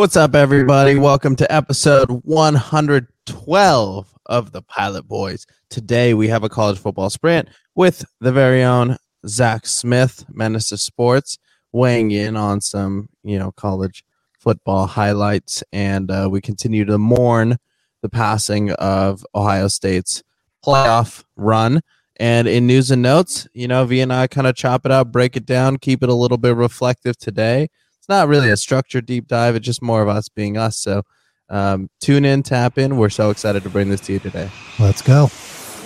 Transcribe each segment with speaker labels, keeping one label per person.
Speaker 1: What's up, everybody? Welcome to episode 112 of the Pilot Boys. Today we have a college football sprint with the very own Zach Smith, Menace of Sports, weighing in on some, you know, college football highlights. And uh, we continue to mourn the passing of Ohio State's playoff run. And in news and notes, you know, V and I kind of chop it up, break it down, keep it a little bit reflective today not really a structured deep dive. It's just more of us being us. So um, tune in, tap in. We're so excited to bring this to you today.
Speaker 2: Let's go.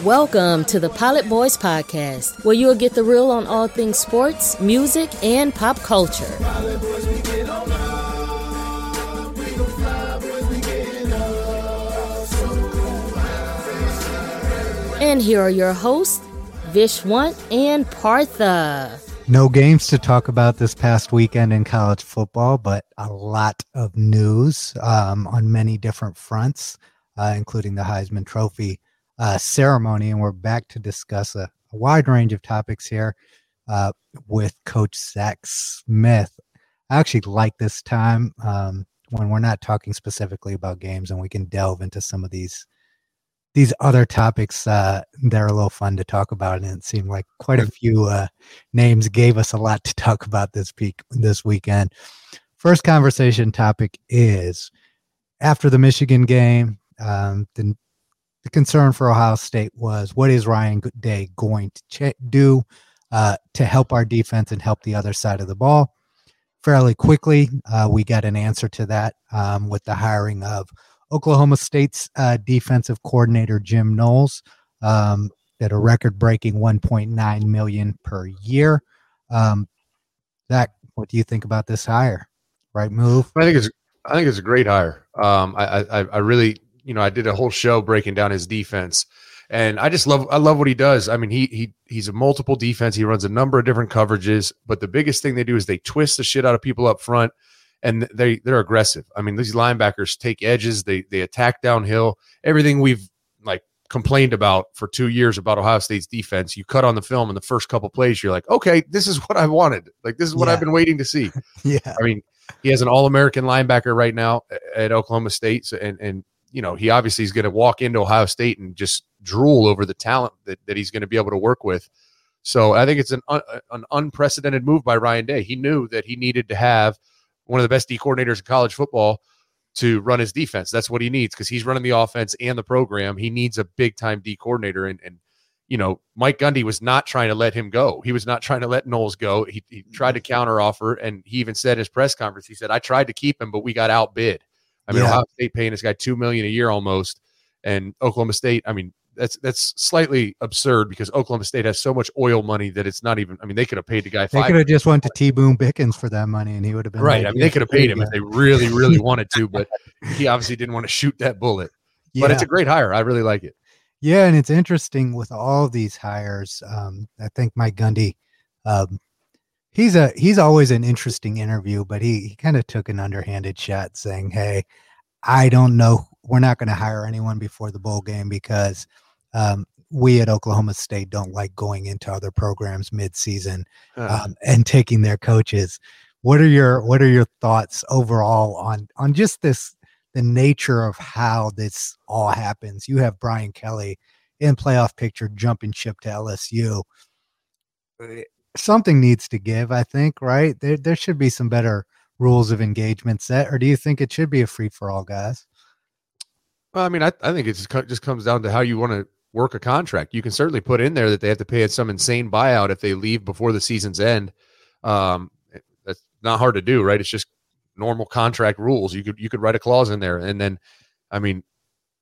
Speaker 3: Welcome to the Pilot Boys Podcast, where you'll get the real on all things sports, music, and pop culture. And here are your hosts, Vishwant and Partha.
Speaker 2: No games to talk about this past weekend in college football, but a lot of news um, on many different fronts, uh, including the Heisman Trophy uh, ceremony. And we're back to discuss a, a wide range of topics here uh, with Coach Zach Smith. I actually like this time um, when we're not talking specifically about games and we can delve into some of these these other topics uh, they're a little fun to talk about and it seemed like quite a few uh, names gave us a lot to talk about this peak this weekend. First conversation topic is after the michigan game um, the, the concern for ohio state was what is ryan day going to ch- do uh, to help our defense and help the other side of the ball? Fairly quickly uh, we got an answer to that um, with the hiring of Oklahoma State's uh, defensive coordinator Jim Knowles um, at a record-breaking 1.9 million per year. Um, Zach, what do you think about this hire? Right move?
Speaker 4: I think it's I think it's a great hire. Um, I, I I really you know I did a whole show breaking down his defense, and I just love I love what he does. I mean he he he's a multiple defense. He runs a number of different coverages, but the biggest thing they do is they twist the shit out of people up front and they they're aggressive. I mean, these linebackers take edges, they they attack downhill. Everything we've like complained about for two years about Ohio State's defense, you cut on the film in the first couple plays, you're like, okay, this is what I wanted. Like this is what yeah. I've been waiting to see.
Speaker 2: yeah.
Speaker 4: I mean, he has an All American linebacker right now at Oklahoma State, so, and and you know he obviously is going to walk into Ohio State and just drool over the talent that, that he's going to be able to work with. So I think it's an un, an unprecedented move by Ryan Day. He knew that he needed to have one of the best D coordinators in college football to run his defense. That's what he needs because he's running the offense and the program. He needs a big time D coordinator. And, and, you know, Mike Gundy was not trying to let him go. He was not trying to let Knowles go. He, he tried to mm-hmm. counter offer. And he even said in his press conference, he said, I tried to keep him, but we got outbid. I mean, yeah. Ohio State paying this guy 2 million a year almost. And Oklahoma State, I mean, that's that's slightly absurd because Oklahoma State has so much oil money that it's not even. I mean, they could have paid the guy.
Speaker 2: They could have just went to T. Boone Pickens for that money, and he would have been
Speaker 4: right. I mean, they could have paid him if they really, really wanted to, but he obviously didn't want to shoot that bullet. Yeah. But it's a great hire. I really like it.
Speaker 2: Yeah, and it's interesting with all these hires. Um, I think Mike Gundy, um, he's a he's always an interesting interview, but he, he kind of took an underhanded shot saying, "Hey, I don't know. We're not going to hire anyone before the bowl game because." Um, we at Oklahoma State don't like going into other programs midseason uh um, and taking their coaches. What are your What are your thoughts overall on on just this the nature of how this all happens? You have Brian Kelly in playoff picture jumping ship to LSU. Eh, something needs to give, I think. Right there, there should be some better rules of engagement set, or do you think it should be a free for all, guys?
Speaker 4: Well, I mean, I, I think it just, just comes down to how you want to work a contract. You can certainly put in there that they have to pay at some insane buyout if they leave before the season's end. Um, that's not hard to do, right? It's just normal contract rules. You could you could write a clause in there, and then, I mean,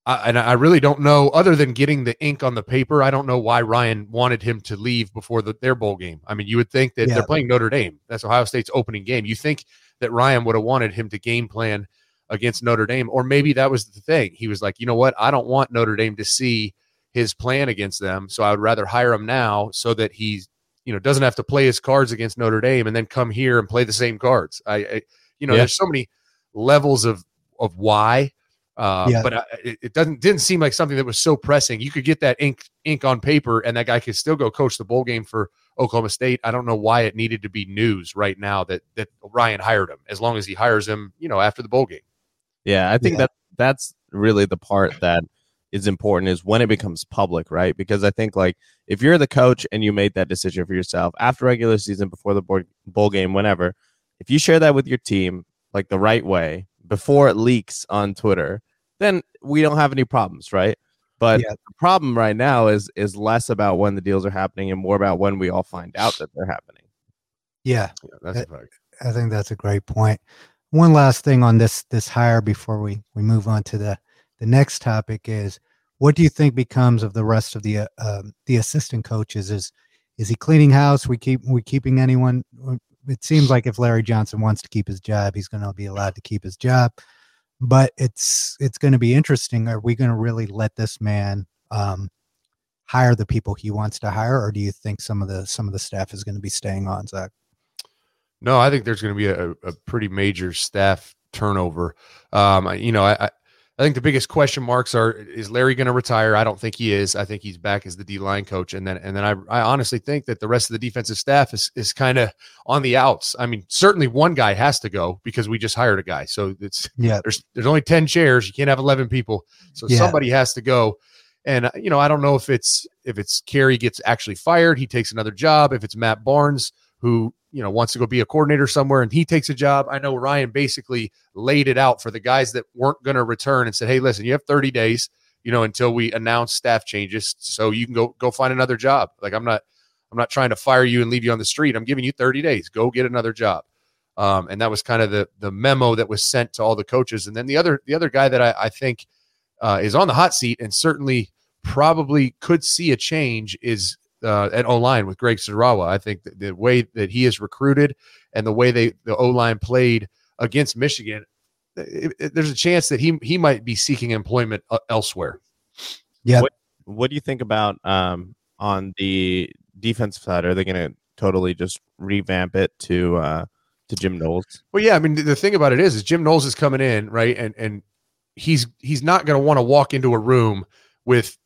Speaker 4: I, and I really don't know, other than getting the ink on the paper, I don't know why Ryan wanted him to leave before the, their bowl game. I mean, you would think that yeah. they're playing Notre Dame. That's Ohio State's opening game. You think that Ryan would have wanted him to game plan against Notre Dame, or maybe that was the thing. He was like, you know what? I don't want Notre Dame to see his plan against them. So I would rather hire him now so that he's you know doesn't have to play his cards against Notre Dame and then come here and play the same cards. I, I you know, yeah. there's so many levels of of why. Uh, yeah. But I, it, it, doesn't didn't seem like something that was so pressing. You could get that ink ink on paper, and that guy could still go coach the bowl game for Oklahoma State. I don't know why it needed to be news right now that that Ryan hired him. As long as he hires him, you know, after the bowl game.
Speaker 1: Yeah, I think
Speaker 2: Yeah.
Speaker 1: that that's really the part that is important is when it becomes public, right? Because I think like if you're the coach and you made that decision for yourself after regular season, before the board, bowl game, whenever, if you share that with your team like the right way before it leaks on Twitter, then we don't have any problems, right? But
Speaker 2: Yeah.
Speaker 1: the problem right now is is less about when the deals are happening and more about when we all find out that they're happening.
Speaker 2: Yeah,
Speaker 4: Yeah, that's fact.
Speaker 2: I think that's a great point. One last thing on this this hire before we we move on to the the next topic is what do you think becomes of the rest of the uh, um, the assistant coaches? Is is he cleaning house? We keep we keeping anyone? It seems like if Larry Johnson wants to keep his job, he's going to be allowed to keep his job. But it's it's going to be interesting. Are we going to really let this man um, hire the people he wants to hire, or do you think some of the some of the staff is going to be staying on? Zach?
Speaker 4: No, I think there's going to be a, a pretty major staff turnover. Um, you know, I, I think the biggest question marks are: Is Larry going to retire? I don't think he is. I think he's back as the D line coach, and then and then I I honestly think that the rest of the defensive staff is is kind of on the outs. I mean, certainly one guy has to go because we just hired a guy, so it's
Speaker 2: Yeah,
Speaker 4: there's there's only 10 chairs you can't have 11 people so
Speaker 2: Yeah.
Speaker 4: somebody has to go and you know i don't know if it's if it's Kerry gets actually fired he takes another job if it's matt barnes who you know wants to go be a coordinator somewhere and he takes a job. I know ryan basically laid it out for the guys that weren't going to return and said hey listen you have 30 days you know until we announce staff changes so you can go go find another job. Like i'm not i'm not trying to fire you and leave you on the street. I'm giving you 30 days. Go get another job. Um, and that was kind of the the memo that was sent to all the coaches. And then the other the other guy that I, I think uh, is on the hot seat and certainly probably could see a change is uh, at O line with Greg Studrawa. I think that the way that he is recruited and the way they the O line played against Michigan, it- it- there's a chance that he he might be seeking employment uh, elsewhere. Yeah.
Speaker 1: What do you think about um, on the defensive side? Are they going to totally just revamp it to uh, to Jim Knowles?
Speaker 4: Well, yeah, I mean the, the thing about it is, is Jim Knowles is coming in right, and and he's he's not going to want to walk into a room with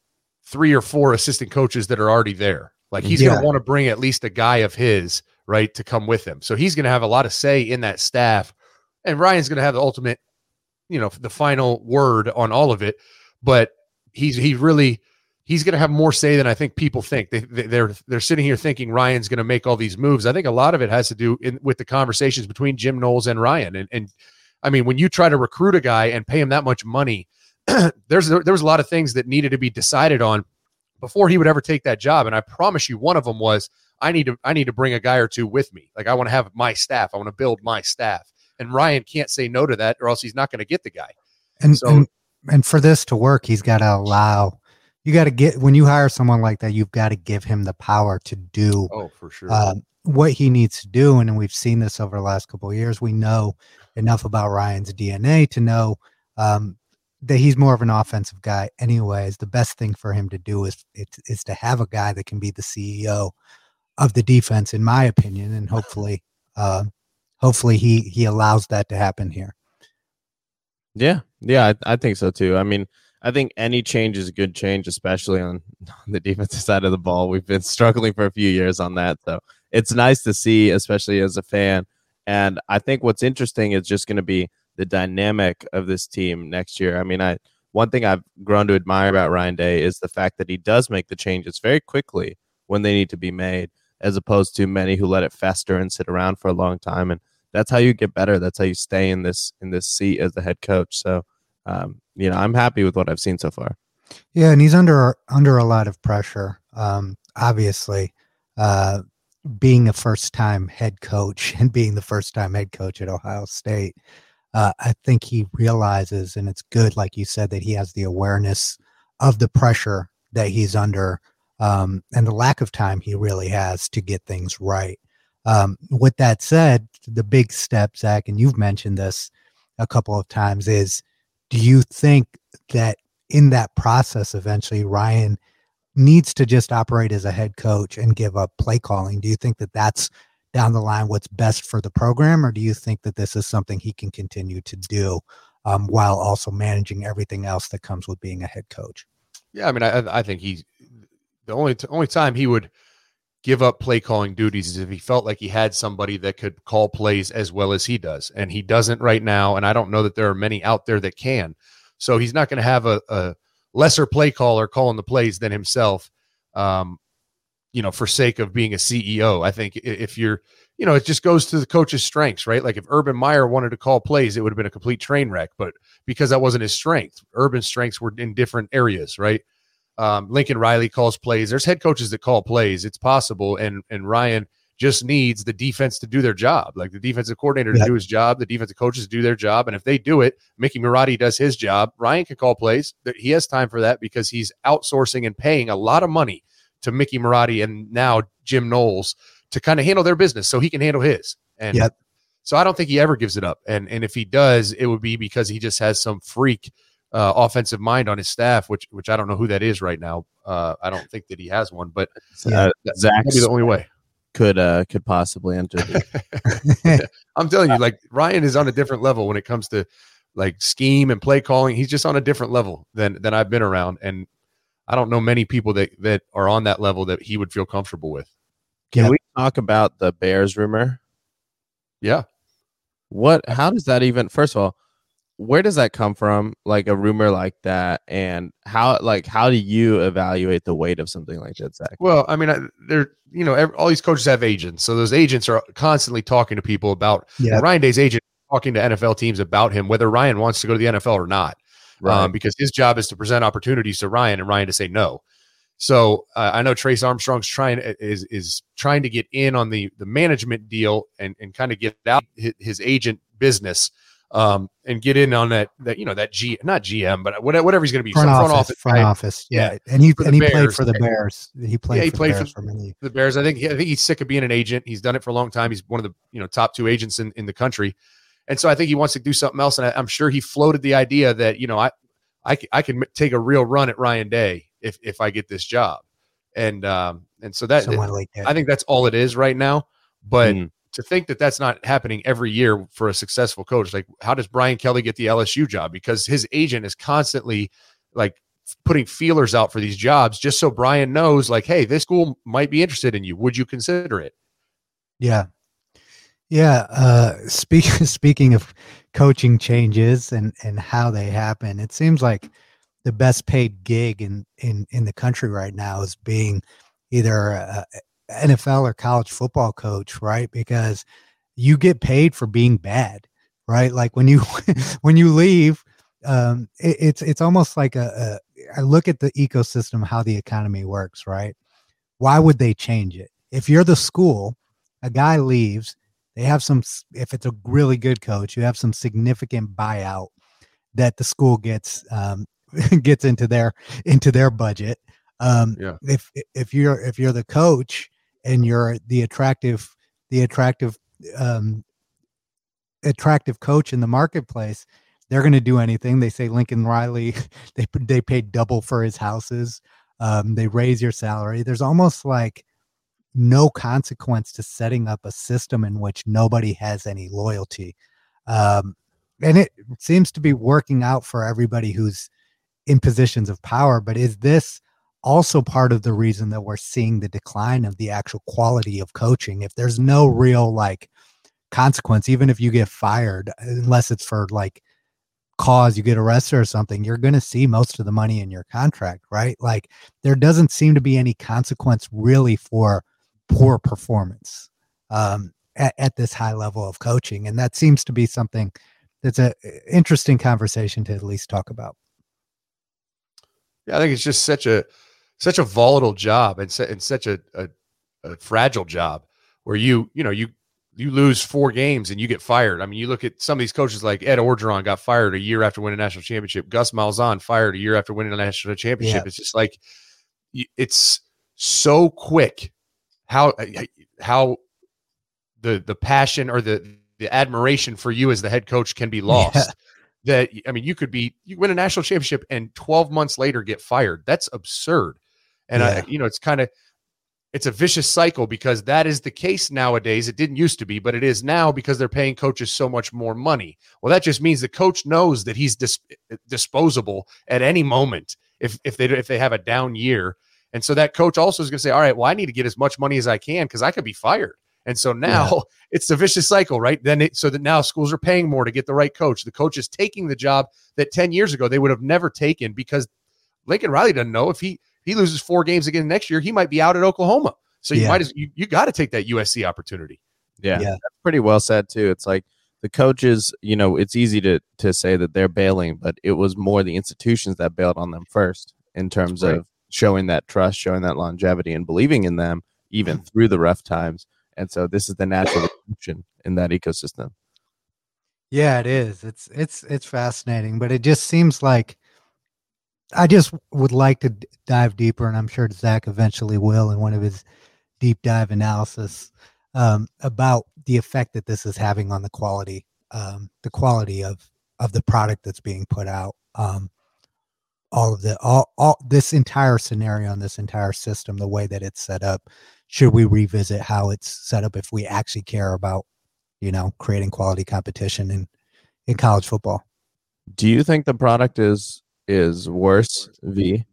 Speaker 4: three or four assistant coaches that are already there. Like he's going to want to bring at least a guy of his right to come with him. So he's going to have a lot of say in that staff, and Ryan's going to have the ultimate, you know, the final word on all of it. But he's he really he's going to have more say than I think people think. They, they they're they're sitting here thinking Ryan's going to make all these moves. I think a lot of it has to do in, with the conversations between Jim Knowles and Ryan. And and I mean, when you try to recruit a guy and pay him that much money, there's there was a lot of things that needed to be decided on before he would ever take that job. And I promise you, one of them was I need to I need to bring a guy or two with me. Like I want to have my staff. I want to build my staff. And Ryan can't say no to that, or else he's not going to get the guy.
Speaker 2: and,
Speaker 4: So-
Speaker 2: and and for this to work, he's got to allow. You got to get when you hire someone like that, you've got to give him the power to do
Speaker 4: Oh, for sure.
Speaker 2: um, what he needs to do. And we've seen this over the last couple of years. We know enough about Ryan's DNA to know um, that he's more of an offensive guy. Anyways, the best thing for him to do is it, is to have a guy that can be the CEO of the defense, in my opinion, and hopefully, uh, hopefully he he allows that to happen here.
Speaker 1: Yeah, yeah, I, I think so too. I mean, I think any change is a good change, especially on the defensive side of the ball. We've been struggling for a few years on that, so it's nice to see, especially as a fan. And I think what's interesting is just going to be the dynamic of this team next year. I mean, I one thing I've grown to admire about Ryan Day is the fact that he does make the changes very quickly when they need to be made, as opposed to many who let it fester and sit around for a long time. And that's how you get better. That's how you stay in this in this seat as the head coach. So, um, you know, I'm happy with what I've seen so far.
Speaker 2: Yeah, and he's under under a lot of pressure. Um, obviously, uh, being a first time head coach and being the first time head coach at Ohio State, uh, I think he realizes, and it's good, like you said, that he has the awareness of the pressure that he's under um, and the lack of time he really has to get things right. Um, with that said, the big step, Zach, and you've mentioned this a couple of times, is do you think that in that process, eventually Ryan needs to just operate as a head coach and give up play calling? Do you think that that's down the line what's best for the program, or do you think that this is something he can continue to do um, while also managing everything else that comes with being a head coach?
Speaker 4: Yeah, I mean, I, I think he's the only t- only time he would give up play calling duties is if he felt like he had somebody that could call plays as well as he does. And he doesn't right now. And I don't know that there are many out there that can. So he's not going to have a, a, lesser play caller calling the plays than himself. Um, you know, for sake of being a CEO, I think if you're, you know, it just goes to the coach's strengths, right? Like if Urban Meyer wanted to call plays, it would have been a complete train wreck. But because that wasn't his strength, Urban's strengths were in different areas, right? Um, Lincoln Riley calls plays. There's head coaches that call plays. It's possible, and and Ryan just needs the defense to do their job, like the defensive coordinator to do his job, the defensive coaches to do their job, and if they do it, Mickey Marotti does his job. Ryan can call plays. He has time for that because he's outsourcing and paying a lot of money to Mickey Marotti and now Jim Knowles to kind of handle their business, so he can handle his. And
Speaker 2: yep.
Speaker 4: so I don't think he ever gives it up. And and if he does, it would be because he just has some freak uh, offensive mind on his staff, which which I don't know who that is right now. Uh, I don't think that he has one, but
Speaker 1: uh, Zach's
Speaker 4: the only way
Speaker 1: could uh could possibly enter.
Speaker 4: I'm telling you, like Ryan is on a different level when it comes to like scheme and play calling. He's just on a different level than than I've been around, and I don't know many people that that are on that level that he would feel comfortable with.
Speaker 1: Can yeah. we talk about the Bears rumor?
Speaker 4: Yeah.
Speaker 1: What? How does that even? First of all, where does that come from like a rumor like that and how like how do you evaluate the weight of something like that zach
Speaker 4: well i mean I, they're you know every, all these coaches have agents so those agents are constantly talking to people about yeah. ryan day's agent talking to nfl teams about him whether ryan wants to go to the nfl or not right. um, because his job is to present opportunities to ryan and ryan to say no so uh, I know Trace Armstrong's trying is is trying to get in on the the management deal and and kind of get out his, his agent business um, and get in on that that you know that G not GM but whatever he's going to be
Speaker 2: front, office, front office front office yeah. yeah. and he and he Bears. played for the Bears he played yeah, he for played the Bears for, for many.
Speaker 4: the Bears I think I think he's sick of being an agent he's done it for a long time he's one of the you know top two agents in in the country and so I think he wants to do something else. And I, am sure he floated the idea that you know I I I can take a real run at Ryan Day if if I get this job. And um and so that, like that. I think that's all it is right now. But mm to think that that's not happening every year for a successful coach like how does brian kelly get the lsu job? Because his agent is constantly like putting feelers out for these jobs just so brian knows like hey this school might be interested in you. Would you consider it?
Speaker 2: Yeah yeah uh speaking speaking of coaching changes and and how they happen it seems like the best paid gig in in in the country right now is being either a, NFL or college football coach, right? Because you get paid for being bad, right? Like when you when you leave, um, it, it's it's almost like a, a. I look at the ecosystem, how the economy works, right? Why would they change it? If you're the school, a guy leaves, they have some. If it's a really good coach, you have some significant buyout that the school gets um, gets into their into their budget. Um, yeah. If if you're if you're the coach and you're the attractive the attractive um, attractive coach in the marketplace they're going to do anything they say lincoln riley they they paid double for his houses um, they raise your salary there's almost like no consequence to setting up a system in which nobody has any loyalty um, and it seems to be working out for everybody who's in positions of power but is this also part of the reason that we're seeing the decline of the actual quality of coaching. If there's no real like consequence, even if you get fired, unless it's for like cause you get arrested or something, you're going to see most of the money in your contract, right? Like there doesn't seem to be any consequence really for poor performance um, at, at this high level of coaching. And that seems to be something that's an interesting conversation to at least talk about.
Speaker 4: Yeah, I think it's just such a such a volatile job and, and such a, a, a fragile job where you you know you you lose four games and you get fired. I mean, you look at some of these coaches like Ed Orgeron got fired a year after winning a national championship. Gus Malzahn fired a year after winning a national championship. Yeah. It's just like it's so quick how uh, how the the passion or the the admiration for you as the head coach can be lost. Yeah. That I mean, you could be you win a national championship and 12 months later get fired. That's absurd. And yeah. I, you know, it's kind of it's a vicious cycle because that is the case nowadays. It didn't used to be, but it is now because they're paying coaches so much more money. Well, that just means the coach knows that he's dis- uh, disposable at any moment if if they if they have a down year, And so that coach also is going to say, all right, well, I need to get as much money as I can because I could be fired. And so now yeah. it's the vicious cycle, right? Then it, so that now schools are paying more to get the right coach. The coach is taking the job that 10 years ago they would have never taken because Lincoln Riley doesn't know if he he loses four games again next year, he might be out at Oklahoma. So you yeah. might as you, you got to take that USC opportunity.
Speaker 1: Yeah, yeah, that's pretty well said too. It's like the coaches, you know, it's easy to to say that they're bailing, but it was more the institutions that bailed on them first in terms right. of showing that trust, showing that longevity, and believing in them even through the rough times. And so this is the natural evolution in that ecosystem.
Speaker 2: Yeah, it is. It's it's it's fascinating, but it just seems like I just would like to dive deeper, and I'm sure Zach eventually will in one of his deep dive analysis um, about the effect that this is having on the quality, um, the quality of of the product that's being put out. Um, all of the all, all this entire scenario and this entire system, the way that it's set up. Should we revisit how it's set up if we actually care about, you know, creating quality competition in in college football?
Speaker 1: Do you think the product is is worse, V?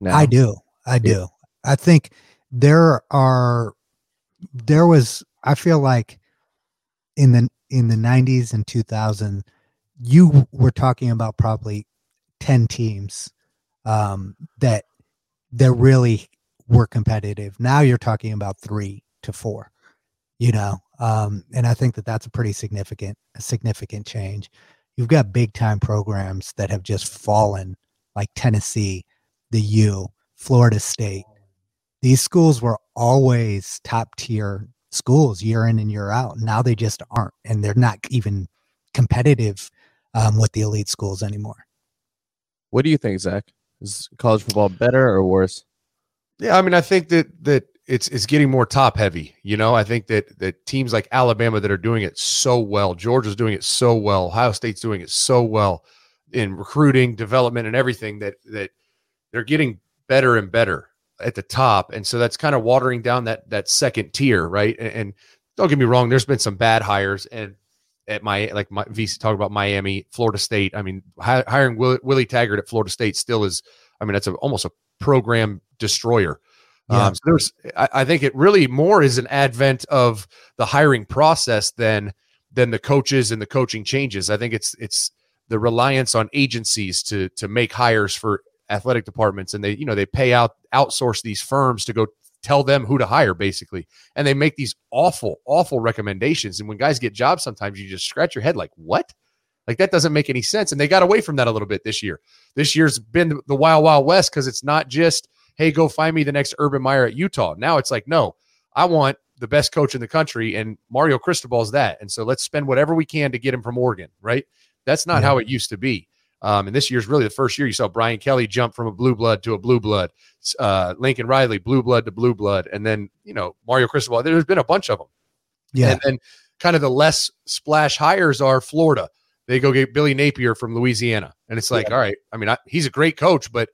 Speaker 2: Now? I do. I do. I think there are there was I feel like in the in the 90s and 2000 you were talking about probably 10 teams um, that that really were competitive. Now you're talking about 3 to 4. You know, um, and I think that that's a pretty significant a significant change. You've got big time programs that have just fallen like Tennessee, the U, Florida State, these schools were always top tier schools year in and year out. Now they just aren't, and they're not even competitive um, with the elite schools anymore.
Speaker 1: What do you think, Zach? Is college football better or worse?
Speaker 4: Yeah, I mean, I think that that it's it's getting more top heavy. You know, I think that that teams like Alabama that are doing it so well, Georgia's doing it so well, Ohio State's doing it so well in recruiting, development, and everything that that they're getting better and better at the top, and so that's kind of watering down that that second tier, right? And, and don't get me wrong, there's been some bad hires, and at my like my VC talk about Miami, Florida State. I mean, hi, hiring Will, Willie Taggart at Florida State still is. I mean, that's a, almost a program destroyer. Yeah. Um, so there's, I, I, think it really more is an advent of the hiring process than than the coaches and the coaching changes. I think it's it's the reliance on agencies to to make hires for athletic departments and they you know they pay out outsource these firms to go tell them who to hire basically. And they make these awful awful recommendations. And when guys get jobs sometimes you just scratch your head like what? Like that doesn't make any sense. And they got away from that a little bit this year. This year's been the wild wild west because it's not just hey go find me the next urban meyer at utah. Now it's like no i want the best coach in the country and mario cristobal is that. And so let's spend whatever we can to get him from oregon right? That's not yeah. how it used to be um, and this year's really the first year you saw Brian Kelly jump from a blue blood to a blue blood, uh, Lincoln Riley blue blood to blue blood, and then you know Mario Cristobal. There's been a bunch of them. Yeah, and then kind of the less splash hires are Florida. They go get Billy Napier from Louisiana, and it's like, yeah. all right. I mean, I, he's a great coach, but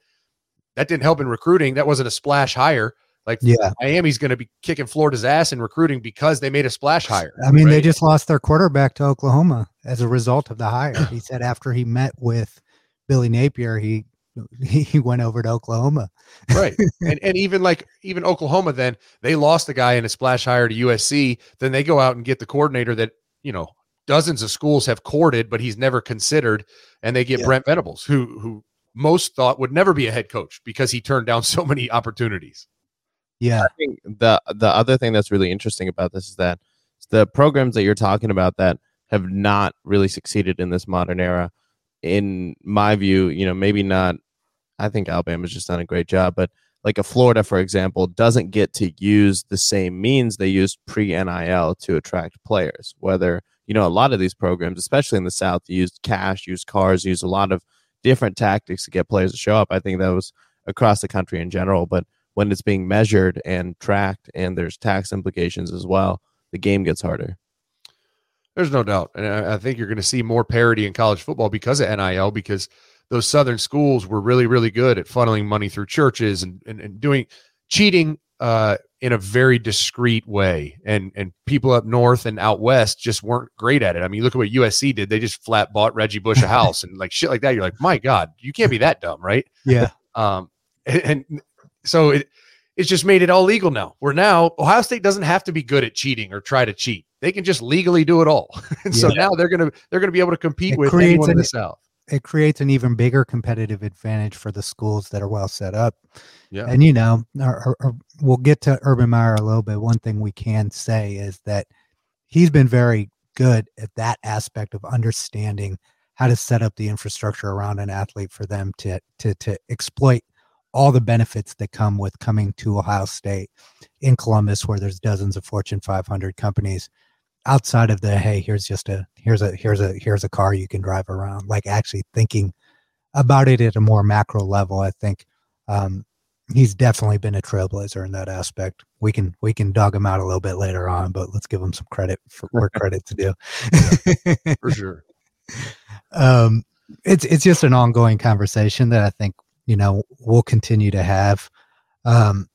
Speaker 4: that didn't help in recruiting. That wasn't a splash hire. Like yeah. Miami's going to be kicking Florida's ass in recruiting because they made a splash hire.
Speaker 2: I mean, right? they just lost their quarterback to Oklahoma as a result of the hire. he said after he met with Billy Napier, he he went over to Oklahoma.
Speaker 4: right. And and even like even Oklahoma then they lost the guy in a splash hire to USC, then they go out and get the coordinator that, you know, dozens of schools have courted but he's never considered and they get yeah. Brent Venables who who most thought would never be a head coach because he turned down so many opportunities.
Speaker 1: Yeah. I think the the other thing that's really interesting about this is that the programs that you're talking about that have not really succeeded in this modern era, in my view, you know, maybe not I think Alabama's just done a great job, but like a Florida, for example, doesn't get to use the same means they used pre NIL to attract players. Whether, you know, a lot of these programs, especially in the South, used cash, used cars, used a lot of different tactics to get players to show up. I think that was across the country in general. But when it's being measured and tracked and there's tax implications as well, the game gets harder.
Speaker 4: There's no doubt. And I think you're going to see more parity in college football because of NIL, because those Southern schools were really, really good at funneling money through churches and, and, and doing cheating uh, in a very discreet way. And and people up north and out west just weren't great at it. I mean, look at what USC did. They just flat bought Reggie Bush a house and like shit like that. You're like, my God, you can't be that dumb, right?
Speaker 2: Yeah.
Speaker 4: Um, and, and so it it's just made it all legal now. Where now Ohio State doesn't have to be good at cheating or try to cheat. They can just legally do it all. and so now they're gonna they're gonna be able to compete
Speaker 2: It
Speaker 4: with anyone in
Speaker 2: an-
Speaker 4: the South.
Speaker 2: it creates an even bigger competitive advantage for the schools that are well set up.
Speaker 4: Yeah.
Speaker 2: And you know, or, or- or we'll get to Urban Meyer a little bit. One thing we can say is that he's been very good at that aspect of understanding how to set up the infrastructure around an athlete for them to to to exploit all the benefits that come with coming to Ohio State in Columbus, where there's dozens of Fortune 500 companies. Outside of the hey, here's just a here's a here's a here's a car you can drive around. Like actually thinking about it at a more macro level, I think um, he's definitely been a trailblazer in that aspect. We can we can dog him out a little bit later on, but let's give him some credit for where credit's due.
Speaker 4: For sure.
Speaker 2: um, it's it's just an ongoing conversation that I think you know we'll continue to have. Um,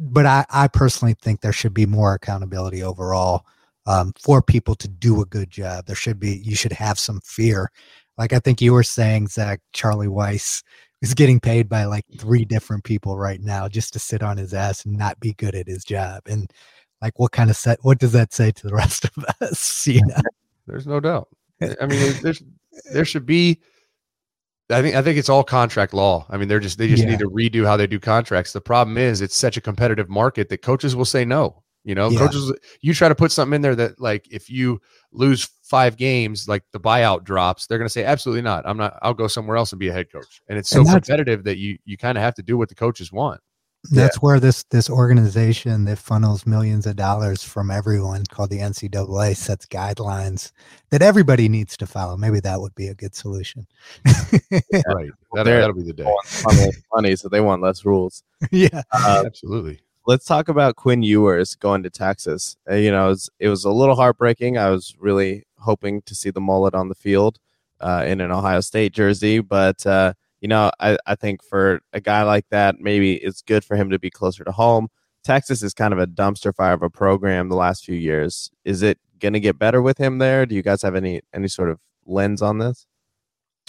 Speaker 2: but I, I personally think there should be more accountability overall um, for people to do a good job. There should be you should have some fear. Like I think you were saying, Zach, Charlie Weis is getting paid by like three different people right now just to sit on his ass and not be good at his job. And like, what kind of set? What does that say to the rest of us? You know?
Speaker 4: There's no doubt. I mean, there- there's there should be. I think I think it's all contract law. I mean, they're just they just
Speaker 2: Yeah.
Speaker 4: need to redo how they do contracts. The problem is it's such a competitive market that coaches will say no. You know,
Speaker 2: Yeah.
Speaker 4: coaches you try to put something in there that like if you lose five games, like the buyout drops, they're going to say absolutely not. I'm not. I'll go somewhere else and be a head coach. And it's so
Speaker 2: And
Speaker 4: competitive that you you kind of have to do what the coaches want.
Speaker 2: That's where this this organization that funnels millions of dollars from everyone called the NCAA sets guidelines that everybody needs to follow. Maybe that would be a good solution.
Speaker 4: Right. That'll,
Speaker 1: they're-
Speaker 4: that'll be the day.
Speaker 1: Money, money, so they want less rules.
Speaker 2: yeah.
Speaker 1: Uh,
Speaker 4: Absolutely.
Speaker 1: let's talk about Quinn Ewers going to Texas. Uh, you know, it was, it was a little heartbreaking. I was really hoping to see the mullet on the field uh, in an Ohio State jersey, but uh, you know, I, I think for a guy like that, maybe it's good for him to be closer to home. Texas is kind of a dumpster fire of a program the last few years. Is it going to get better with him there? Do you guys have any any sort of lens on this?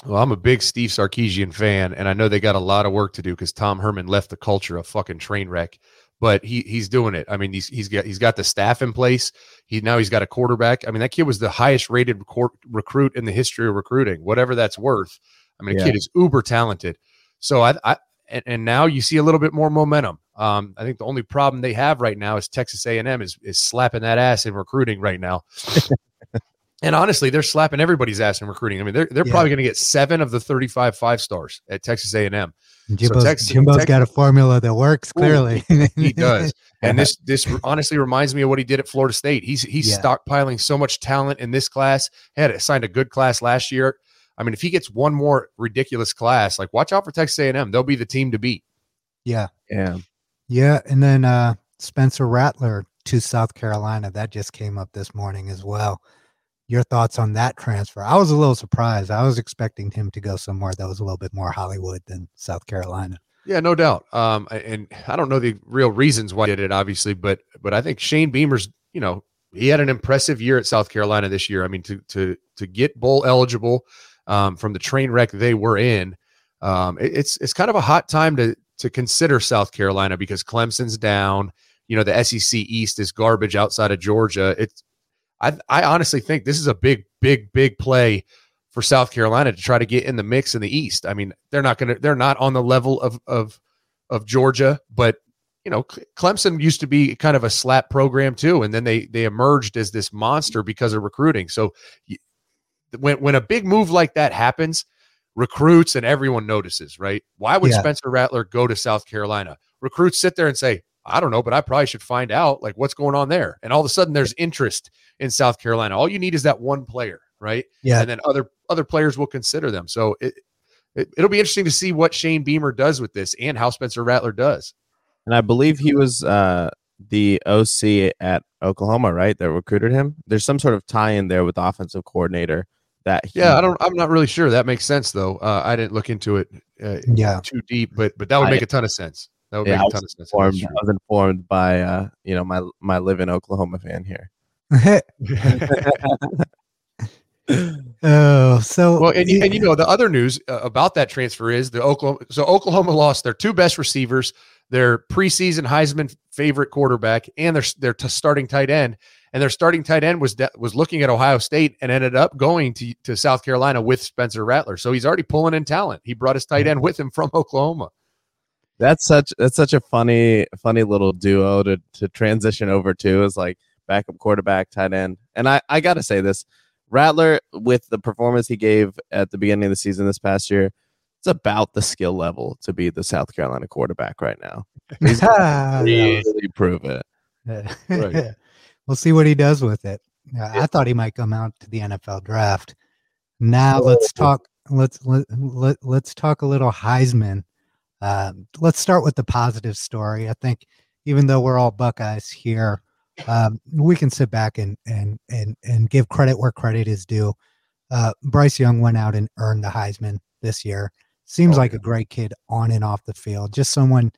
Speaker 4: Well, I'm a big Steve Sarkisian fan, and I know they got a lot of work to do because Tom Herman left the culture a fucking train wreck. But he he's doing it. I mean, he's he's got he's got the staff in place. He now he's got a quarterback. I mean, that kid was the highest rated recor- recruit in the history of recruiting, whatever that's worth. I mean, a
Speaker 1: Yeah.
Speaker 4: kid is uber talented. So I, I and, and now you see a little bit more momentum. Um, I think the only problem they have right now is Texas A&M is is slapping that ass in recruiting right now. and honestly, they're slapping everybody's ass in recruiting. I mean, they're they're
Speaker 2: Yeah.
Speaker 4: probably going to get seven of the 35 five stars at Texas A&M.
Speaker 2: Jimbo's,
Speaker 4: Texas-
Speaker 2: Jimbo's
Speaker 4: Texas-
Speaker 2: got a formula that works clearly.
Speaker 4: He does. And this this honestly reminds me of what he did at Florida State. He's he's
Speaker 2: Yeah.
Speaker 4: stockpiling so much talent in this class. He had signed a good class last year. I mean, if he gets one more ridiculous class, like watch out for Texas A&M. They'll be the team to beat.
Speaker 2: yeah.
Speaker 1: Yeah.
Speaker 2: Yeah. And then uh, Spencer Rattler to South Carolina. That just came up this morning as well. Your thoughts on that transfer? I was a little surprised. I was expecting him to go somewhere that was a little bit more Hollywood than South Carolina.
Speaker 4: Yeah, no doubt. Um, and I don't know the real reasons why he did it, obviously, but but I think Shane Beamer's, you know, he had an impressive year at South Carolina this year. I mean, to to to get bowl eligible um, from the train wreck they were in, um, it- it's it's kind of a hot time to to consider South Carolina because Clemson's down. You know, the SEC East is garbage outside of Georgia. It's I I honestly think this is a big big big play for South Carolina to try to get in the mix in the East. I mean, they're not to they're not on the level of of of Georgia, but you know, Clemson used to be kind of a slap program too, and then they they emerged as this monster because of recruiting. So when when a big move like that happens, recruits and everyone notices, right? Why would
Speaker 2: Yeah.
Speaker 4: Spencer Rattler go to South Carolina? Recruits sit there and say, I don't know, but I probably should find out like what's going on there. And all of a sudden there's interest in South Carolina. All you need is that one player, right?
Speaker 2: Yeah.
Speaker 4: And then other other players will consider them. So it, it it'll be interesting to see what Shane Beamer does with this and how Spencer Rattler does.
Speaker 1: And I believe he was uh, the OC at Oklahoma, right? That recruited him. There's some sort of tie in there with the offensive coordinator that he,
Speaker 4: Yeah, I don't I'm not really sure. That makes sense though. Uh, I didn't look into it uh,
Speaker 2: Yeah.
Speaker 4: too deep, but but that would make a ton of sense. That would
Speaker 1: Yeah, I
Speaker 4: make a
Speaker 1: was
Speaker 4: ton of sense.
Speaker 1: informed, I
Speaker 4: true.
Speaker 1: was informed by uh, you know my my live in Oklahoma fan here.
Speaker 2: Oh, so
Speaker 4: Well, and, you- and you know the other news uh, about that transfer is the Oklahoma. So Oklahoma lost their two best receivers, their preseason Heisman favorite quarterback, and their their t- starting tight end. And their starting tight end was de- was looking at Ohio State and ended up going to to South Carolina with Spencer Rattler. So he's already pulling in talent. He brought his tight end with him from Oklahoma.
Speaker 1: That's such that's such a funny funny little duo to to transition over to is like backup quarterback, tight end. And I I got to say this, Rattler with the performance he gave at the beginning of the season this past year, it's about the skill level to be the South Carolina quarterback right now. He's
Speaker 2: Ah, that
Speaker 1: really prove it.
Speaker 4: Right.
Speaker 2: We'll see what he does with it. Uh, I thought he might come out to the NFL draft. Now let's talk. Let's let, let let's talk a little Heisman. Um, let's start with the positive story. I think even though we're all Buckeyes here, um, we can sit back and and and and give credit where credit is due. Uh, Bryce Young went out and earned the Heisman this year. Seems
Speaker 4: Oh,
Speaker 2: like a great kid on and off the field. Just someone,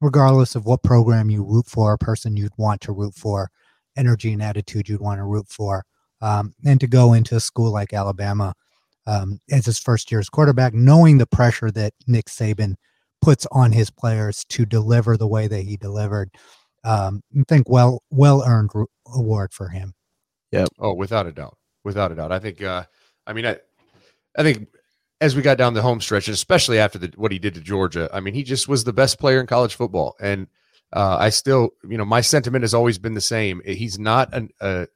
Speaker 2: regardless of what program you root for, a person you'd want to root for, energy and attitude you'd want to root for. Um, and to go into a school like Alabama um, as his first year's quarterback, knowing the pressure that Nick Saban puts on his players to deliver the way that he delivered, um, I think well well earned re- award for him. Yeah.
Speaker 4: Oh, without a doubt, without a doubt. I think. Uh, I mean, I, I think as we got down the home stretch, and especially after the what he did to Georgia, I mean, he just was the best player in college football, and uh, I still, you know, my sentiment has always been the same. He's not an uh,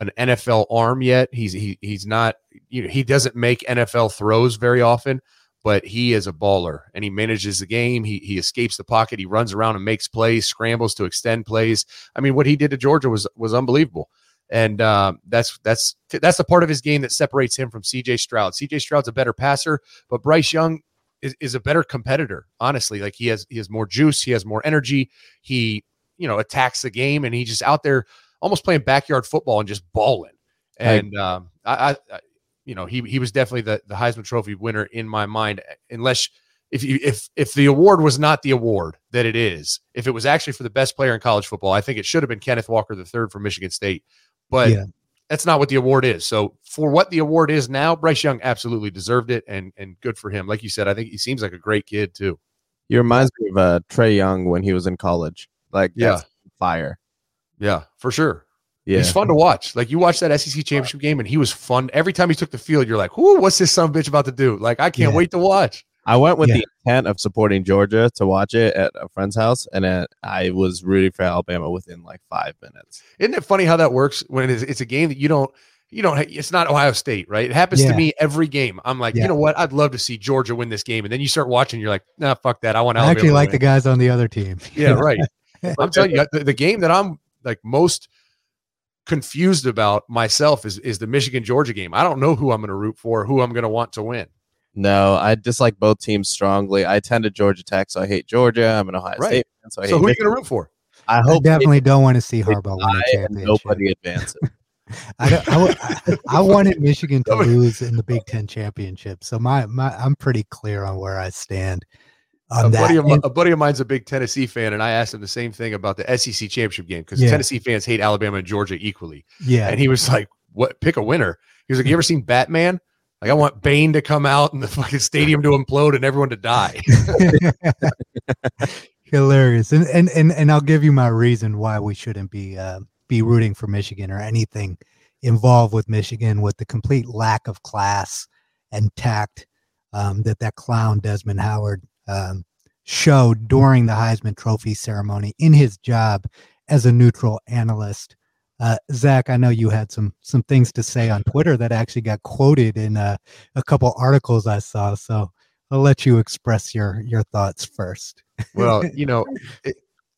Speaker 4: an NFL arm yet. He's he he's not. You know, he doesn't make NFL throws very often, but he is a baller, and he manages the game. He he escapes the pocket. He runs around and makes plays, scrambles to extend plays. I mean, what he did to Georgia was was unbelievable and um, that's that's that's the part of his game that separates him from C.J. Stroud. C.J. Stroud's a better passer, but Bryce Young is, is a better competitor. Honestly, like he has he has more juice, he has more energy. He you know attacks the game, and he's just out there almost playing backyard football and just balling. And um, I, I, I, you know, he he was definitely the the Heisman Trophy winner in my mind, unless. If you if if the award was not the award that it is, if it was actually for the best player in college football, I think it should have been Kenneth Walker the third from Michigan State. But
Speaker 2: Yeah.
Speaker 4: That's not what the award is. So for what the award is now, Bryce Young absolutely deserved it, and and good for him. Like you said, I think he seems like a great kid too.
Speaker 1: He reminds me of uh, Trae Young when he was in college. Like
Speaker 4: Yeah.
Speaker 1: fire.
Speaker 4: Yeah, for sure.
Speaker 1: Yeah.
Speaker 4: He's fun to watch. Like you watch that SEC championship game, and he was fun every time he took the field. You're like, "Whoo, what's this son of a bitch about to do?" Like I can't
Speaker 2: Yeah.
Speaker 4: wait to watch.
Speaker 1: I went with
Speaker 2: Yeah.
Speaker 1: the intent of supporting Georgia to watch it at a friend's house, and uh, I was rooting for Alabama within like five minutes.
Speaker 4: Isn't it funny how that works when it's, it's a game that you don't you don't it's not Ohio State, right? It happens
Speaker 2: Yeah.
Speaker 4: to me every game. I'm like,
Speaker 2: Yeah.
Speaker 4: you know what? I'd love to see Georgia win this game, and then you start watching, you're like, nah, fuck that. I want
Speaker 2: I actually like
Speaker 4: win.
Speaker 2: the guys on the other team.
Speaker 4: Yeah, right. I'm telling you, the, the game that I'm like most confused about myself is is the Michigan Georgia game. I don't know who I'm going to root for, who I'm going to want to win.
Speaker 1: No, I dislike both teams strongly. I attended Georgia Tech, so I hate Georgia. I'm an Ohio
Speaker 4: Right.
Speaker 1: State fan, so I hate.
Speaker 4: So who are you going to root for?
Speaker 1: I
Speaker 2: I
Speaker 1: hope they
Speaker 2: definitely don't want to see
Speaker 1: die
Speaker 2: Harbaugh win a
Speaker 1: and
Speaker 2: championship.
Speaker 1: nobody advances.
Speaker 2: I, don't, I, I- I wanted Michigan to lose in the Big Ten championship, so my, my I'm pretty clear on where I stand on
Speaker 4: A
Speaker 2: that.
Speaker 4: buddy, of
Speaker 2: And-
Speaker 4: a buddy of mine's a big Tennessee fan, and I asked him the same thing about the SEC championship game because
Speaker 2: Yeah.
Speaker 4: Tennessee fans hate Alabama and Georgia equally.
Speaker 2: yeah,
Speaker 4: And he was like, "What? Pick a winner." He was like, "You ever seen Batman? Like, I want Bane to come out and the fucking stadium to implode and everyone to die."
Speaker 2: hilarious. And, and and and I'll give you my reason why we shouldn't be uh, be rooting for Michigan or anything involved with Michigan with the complete lack of class and tact um, that that clown Desmond Howard um, showed during the Heisman Trophy ceremony in his job as a neutral analyst. Uh, Zach, I know you had some some things to say on Twitter that actually got quoted in uh, a couple articles I saw. So I'll let you express your your thoughts first.
Speaker 4: well, you know, it,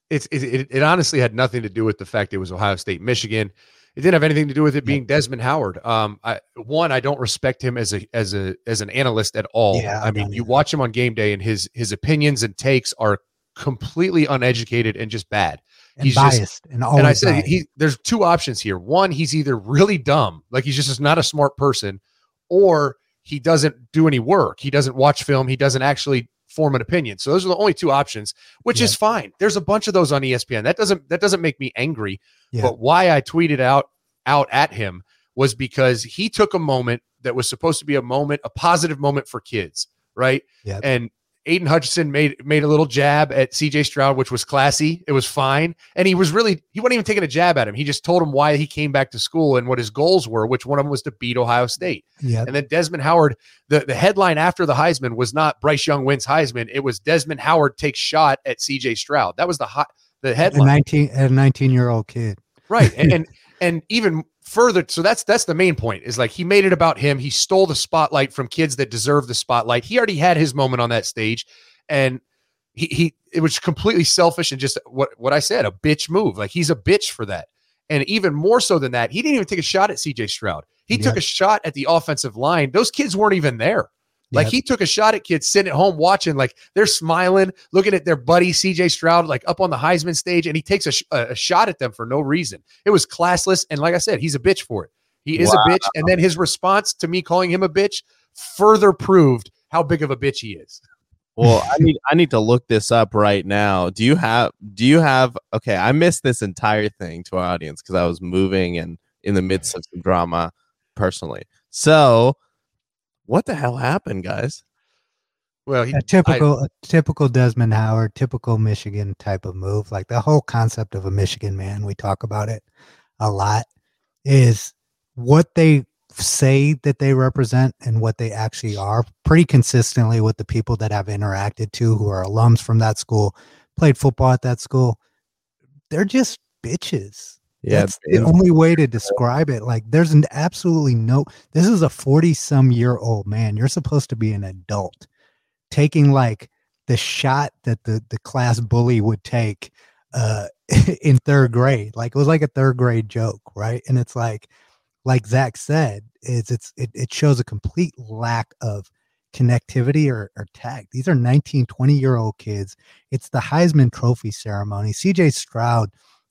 Speaker 4: it's it, it, it honestly had nothing to do with the fact it was Ohio State, Michigan. It didn't have anything to do with it being Desmond Howard. Um, I, one, I don't respect him as a as a as an analyst at all.
Speaker 2: Yeah,
Speaker 4: I mean, you watch him on game day, and his his opinions and takes are completely uneducated and just bad.
Speaker 2: And
Speaker 4: He's just-
Speaker 2: biased and always
Speaker 4: and I said
Speaker 2: biased.
Speaker 4: he there's two options here. One, he's either really dumb, like he's just not a smart person, or he doesn't do any work. He doesn't watch film. He doesn't actually form an opinion. So those are the only two options, which is fine. There's a bunch of those on ESPN. That doesn't that doesn't make me angry.
Speaker 2: Yeah.
Speaker 4: But why I tweeted out out at him was because he took a moment that was supposed to be a moment, a positive moment for kids, right?
Speaker 2: Yep.
Speaker 4: And Aidan Hutchinson made made a little jab at CJ Stroud, which was classy. It was fine. And he was really he wasn't even taking a jab at him. He just told him why he came back to school and what his goals were, which one of them was to beat Ohio State.
Speaker 2: Yeah.
Speaker 4: And then Desmond Howard, the, the headline after the Heisman was not Bryce Young wins Heisman. It was Desmond Howard takes shot at CJ Stroud. That was the hot the headline.
Speaker 2: A
Speaker 4: headline.
Speaker 2: 19, a 19 year old kid.
Speaker 4: Right. And, and and even further, so that's that's the main point, is like he made it about him. He stole the spotlight from kids that deserve the spotlight. He already had his moment on that stage. And he he it was completely selfish and just what what I said, a bitch move. Like he's a bitch for that. And even more so than that, he didn't even take a shot at CJ Stroud. He
Speaker 2: Yeah.
Speaker 4: took a shot at the offensive line. Those kids weren't even there. Like
Speaker 2: Yep.
Speaker 4: he took a shot at kids sitting at home watching, like they're smiling, looking at their buddy CJ Stroud, like up on the Heisman stage, and he takes a, sh- a shot at them for no reason. It was classless, and like I said, he's a bitch for it. He is
Speaker 1: Wow.
Speaker 4: a bitch, and then his response to me calling him a bitch further proved how big of a bitch he is.
Speaker 1: Well, I need I need to look this up right now. Do you have do you have okay, I missed this entire thing to our audience because I was moving and in the midst of some drama personally. So what the hell happened, guys?
Speaker 4: Well, he,
Speaker 2: a typical a typical Desmond Howard, typical Michigan type of move. Like the whole concept of a Michigan man, we talk about it a lot, is what they say that they represent and what they actually are pretty consistently with the people that I've interacted to who are alums from that school, played football at that school. They're just bitches.
Speaker 1: Yeah,
Speaker 2: That's the only way to describe it. Like, there's an absolutely no. This is a 40 some year old man. You're supposed to be an adult taking like the shot that the, the class bully would take uh, in third grade. Like, it was like a third grade joke, right? And it's like, like Zach said, is it's it, it shows a complete lack of connectivity or, or tag. These are 19, 20 year old kids. It's the Heisman Trophy ceremony. CJ Stroud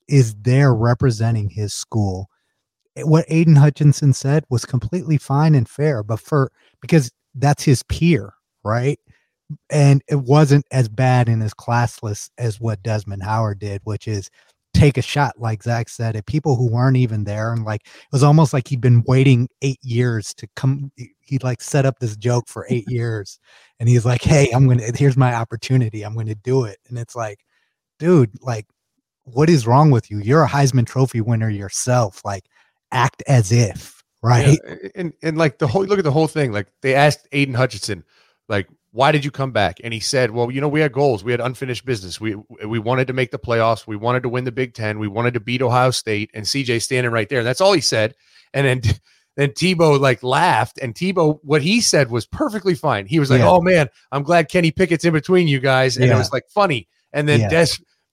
Speaker 2: is there representing his school. Eh, What Aidan Hutchinson said was completely fine and fair, but for because that's his peer, right? And it wasn't as bad and as classless as what Desmond Howard did, which is take a shot, like Zach said, at people who weren't even there. And like it was almost like he'd been waiting eight years to come. he- He like set up this joke for eight years, and he's like, "Hey, I'm gonna. Here's my opportunity. I'm gonna do it." And it's like, dude, like what is wrong with you? You're a Heisman Trophy winner yourself. Like, act as if, right?
Speaker 4: Yeah, and and like the whole look at the whole thing. Like they asked Aidan Hutchinson, like, why did you come back? And he said, well, you know, we had goals, we had unfinished business. We we wanted to make the playoffs, we wanted to win the Big Ten, we wanted to beat Ohio State, and CJ standing right there. That's all he said. And then then Tebow like laughed, and Tebow what he said was perfectly fine. He was like,
Speaker 2: Yeah.
Speaker 4: oh man, I'm glad Kenny Pickett's in between you guys, and it was like funny. And then
Speaker 2: Yeah.
Speaker 4: Des.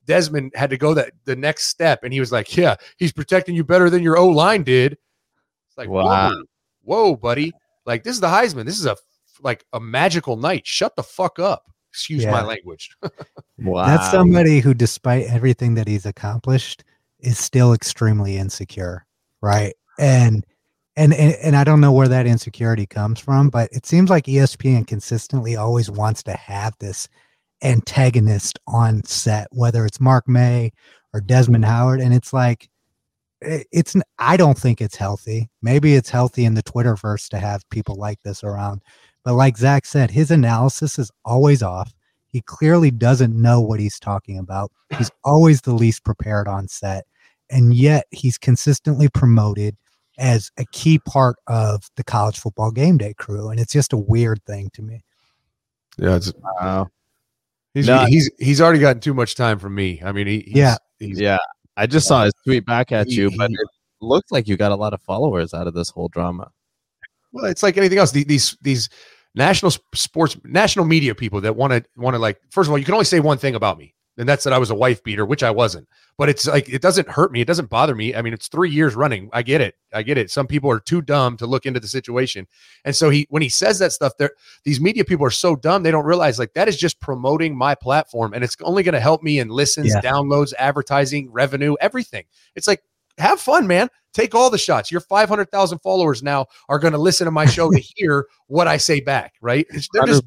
Speaker 4: Desmond had to go that the next step, and he was like, "Yeah, he's protecting you better than your O line did." It's like,
Speaker 1: Wow.
Speaker 4: whoa, whoa, buddy! Like this is the Heisman. This is a like a magical night. Shut the fuck up. Excuse my language.
Speaker 1: Wow.
Speaker 2: That's somebody who, despite everything that he's accomplished, is still extremely insecure, right? And and and, and I don't know where that insecurity comes from, but it seems like ESPN consistently always wants to have this antagonist on set, whether it's Mark May or Desmond Howard, and it's like it's I don't think it's healthy. Maybe it's healthy in the Twitterverse to have people like this around, but like Zach said, his analysis is always off. He clearly doesn't know what he's talking about. He's always the least prepared on set, and yet he's consistently promoted as a key part of the college football game day crew, and it's just a weird thing to me.
Speaker 4: Yeah, it's,
Speaker 1: Wow.
Speaker 4: He's
Speaker 1: No.
Speaker 4: he's he's already gotten too much time from me. I mean, he, he's,
Speaker 2: Yeah.
Speaker 4: he's,
Speaker 1: Yeah. I just saw his tweet back at
Speaker 4: He-
Speaker 1: you, but
Speaker 4: he-
Speaker 1: it looks like you got a lot of followers out of this whole drama.
Speaker 4: Well, it's like anything else. The- These these national sports national media people that want to want to like. First of all, you can only say one thing about me, and that's that I was a wife beater, which I wasn't. But it's like it doesn't hurt me. It doesn't bother me. I mean, it's three years running. I get it. I get it. Some people are too dumb to look into the situation, and so he when he says that stuff, there these media people are so dumb they don't realize like that is just promoting my platform, and it's only going to help me in listens,
Speaker 2: Yeah.
Speaker 4: downloads, advertising, revenue, everything. It's like have fun, man. Take all the shots. Your 500,000 followers now are going to listen to my show to hear what I say back, right? They're just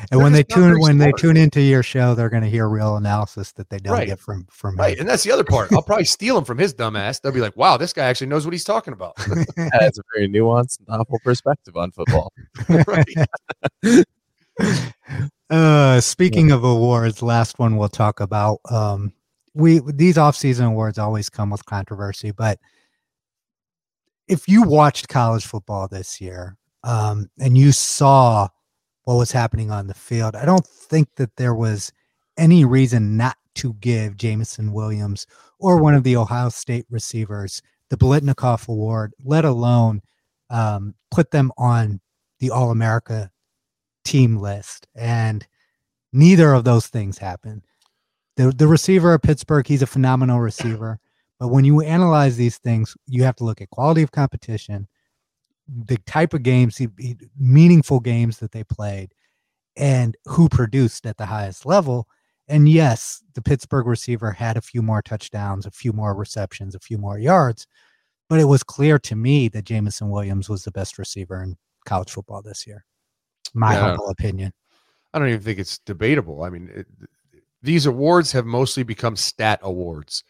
Speaker 1: 100%.
Speaker 2: And when
Speaker 4: They're
Speaker 2: they tune
Speaker 4: very
Speaker 2: when they tune into your show, they're going to hear real analysis that they don't
Speaker 4: Right.
Speaker 2: get from from
Speaker 4: Right. And that's the other part. I'll probably steal them from his dumbass. They'll be like, wow, this guy actually knows what he's talking about.
Speaker 2: me.
Speaker 1: That's a very nuanced, thoughtful perspective on football.
Speaker 2: uh speaking of awards last one we'll talk about um we these off-season awards always come with controversy but if you watched college football this year um and you saw what was happening on the field i don't think that there was any reason not to give Jameson Williams or one of the Ohio State receivers the Biletnikoff Award, let alone um, put them on the All America team list. And neither of those things happened. The, the receiver of Pittsburgh, he's a phenomenal receiver. But when you analyze these things, you have to look at quality of competition, the type of games, he- he- meaningful games that they played, and who produced at the highest level. And yes, the Pittsburgh receiver had a few more touchdowns, a few more receptions, a few more yards, but it was clear to me that Jameson Williams was the best receiver in college football this year. My
Speaker 4: Yeah.
Speaker 2: humble opinion.
Speaker 4: I don't even think it's debatable. I mean, it, these awards have mostly become stat awards,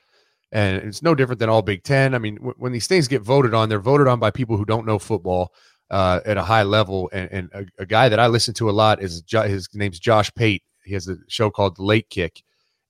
Speaker 4: and it's no different than all Big Ten. I mean, w- when these things get voted on, they're voted on by people who don't know football uh, at a high level. And, and a, a guy that I listen to a lot is jo- his name's Josh Pate. He has a show called Late Kick,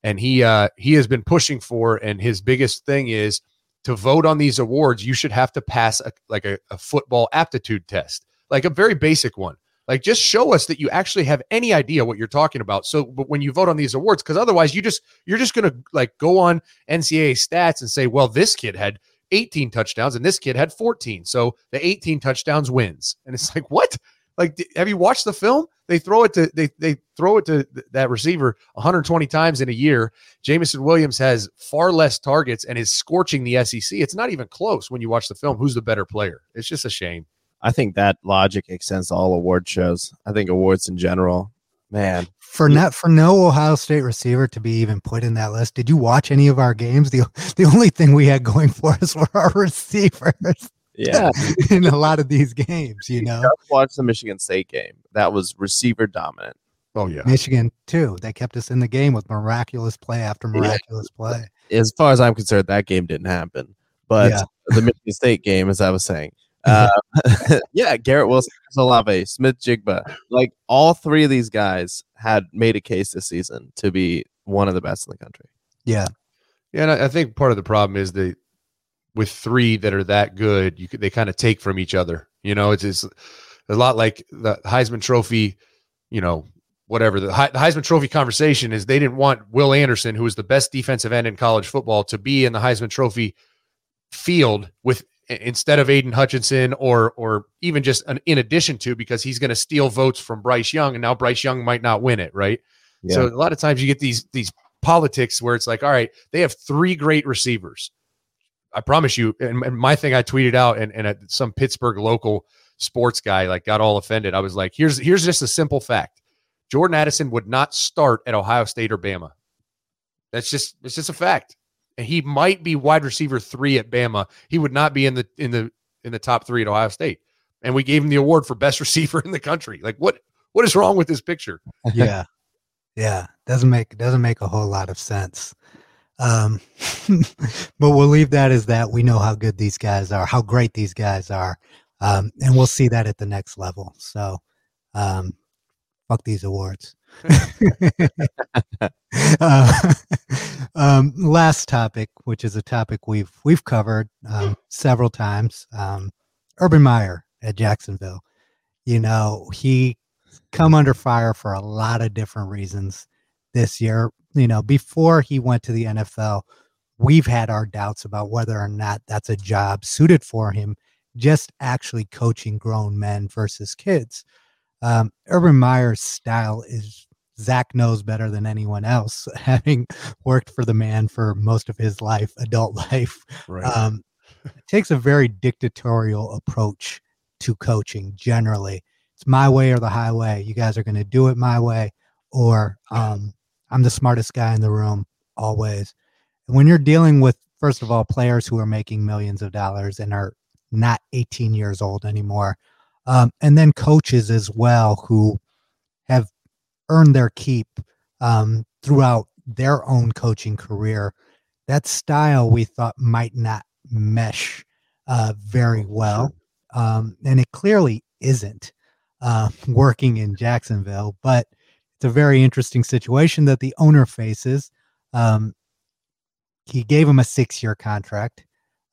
Speaker 4: and he uh, he has been pushing for. And his biggest thing is to vote on these awards. You should have to pass a, like a, a football aptitude test, like a very basic one. Like just show us that you actually have any idea what you're talking about. So, but when you vote on these awards, because otherwise you just you're just gonna like go on NCAA stats and say, well, this kid had 18 touchdowns and this kid had 14, so the 18 touchdowns wins. And it's like, what? Like, have you watched the film? They throw it to they they throw it to th- that receiver 120 times in a year. Jameson Williams has far less targets and is scorching the SEC. It's not even close when you watch the film. Who's the better player? It's just a shame.
Speaker 1: I think that logic extends to all award shows. I think awards in general, man.
Speaker 2: For not for no Ohio State receiver to be even put in that list. Did you watch any of our games? The the only thing we had going for us were our receivers
Speaker 1: Yeah,
Speaker 2: in a lot of these games, you know.
Speaker 1: watch the Michigan State game. That was receiver dominant.
Speaker 4: Oh yeah.
Speaker 2: Michigan too. They kept us in the game with miraculous play after
Speaker 1: Yeah.
Speaker 2: miraculous play.
Speaker 1: As far as I'm concerned, that game didn't happen. But
Speaker 2: Yeah.
Speaker 1: the Michigan State game, as I was saying, uh, yeah, Garrett Wilson, Olave, Smith-Njigba, like all three of these guys had made a case this season to be one of the best in the country.
Speaker 2: Yeah.
Speaker 4: Yeah, and I, I think part of the problem is that with three that are that good, you could, they kind of take from each other. You know, it's, it's a lot like the Heisman Trophy. You know, whatever the, Hei- the Heisman Trophy conversation is. They didn't want Will Anderson, who was the best defensive end in college football, to be in the Heisman Trophy field with instead of Aidan Hutchinson or or even just an in addition to because he's going to steal votes from Bryce Young and now Bryce Young might not win it, right? So a lot of times you get these these politics where it's like, all right, they have three great receivers. I promise you. And, and my thing I tweeted out, and, and some Pittsburgh local sports guy like got all offended. I was like, here's here's just a simple fact: Jordan Addison would not start at Ohio State or Bama. That's just it's just a fact. And he might be wide receiver three at Bama. He would not be in the in the in the top three at Ohio State. And we gave him the award for best receiver in the country. Like what what is wrong with this picture?
Speaker 2: yeah yeah doesn't make doesn't make a whole lot of sense um but we'll leave that as that we know how good these guys are how great these guys are um and we'll see that at the next level so um fuck these awards uh, um last topic which is a topic we've we've covered um, several times um urban meyer at jacksonville you know he come under fire for a lot of different reasons this year. You know, before he went to the NFL, we've had our doubts about whether or not that's a job suited for him, just actually coaching grown men versus kids. Um, Urban Meyer's style is Zach knows better than anyone else, having worked for the man for most of his life, adult life
Speaker 4: Right.
Speaker 2: um, takes a very dictatorial approach to coaching generally. It's my way or the highway. You guys are going to do it my way, or um, I'm the smartest guy in the room always. And when you're dealing with, first of all, players who are making millions of dollars and are not 18 years old anymore, um, and then coaches as well who have earned their keep um, throughout their own coaching career. That style we thought might not mesh uh, very well, um, and it clearly isn't uh, working in Jacksonville. But it's a very interesting situation that the owner faces. Um, he gave him a six-year contract,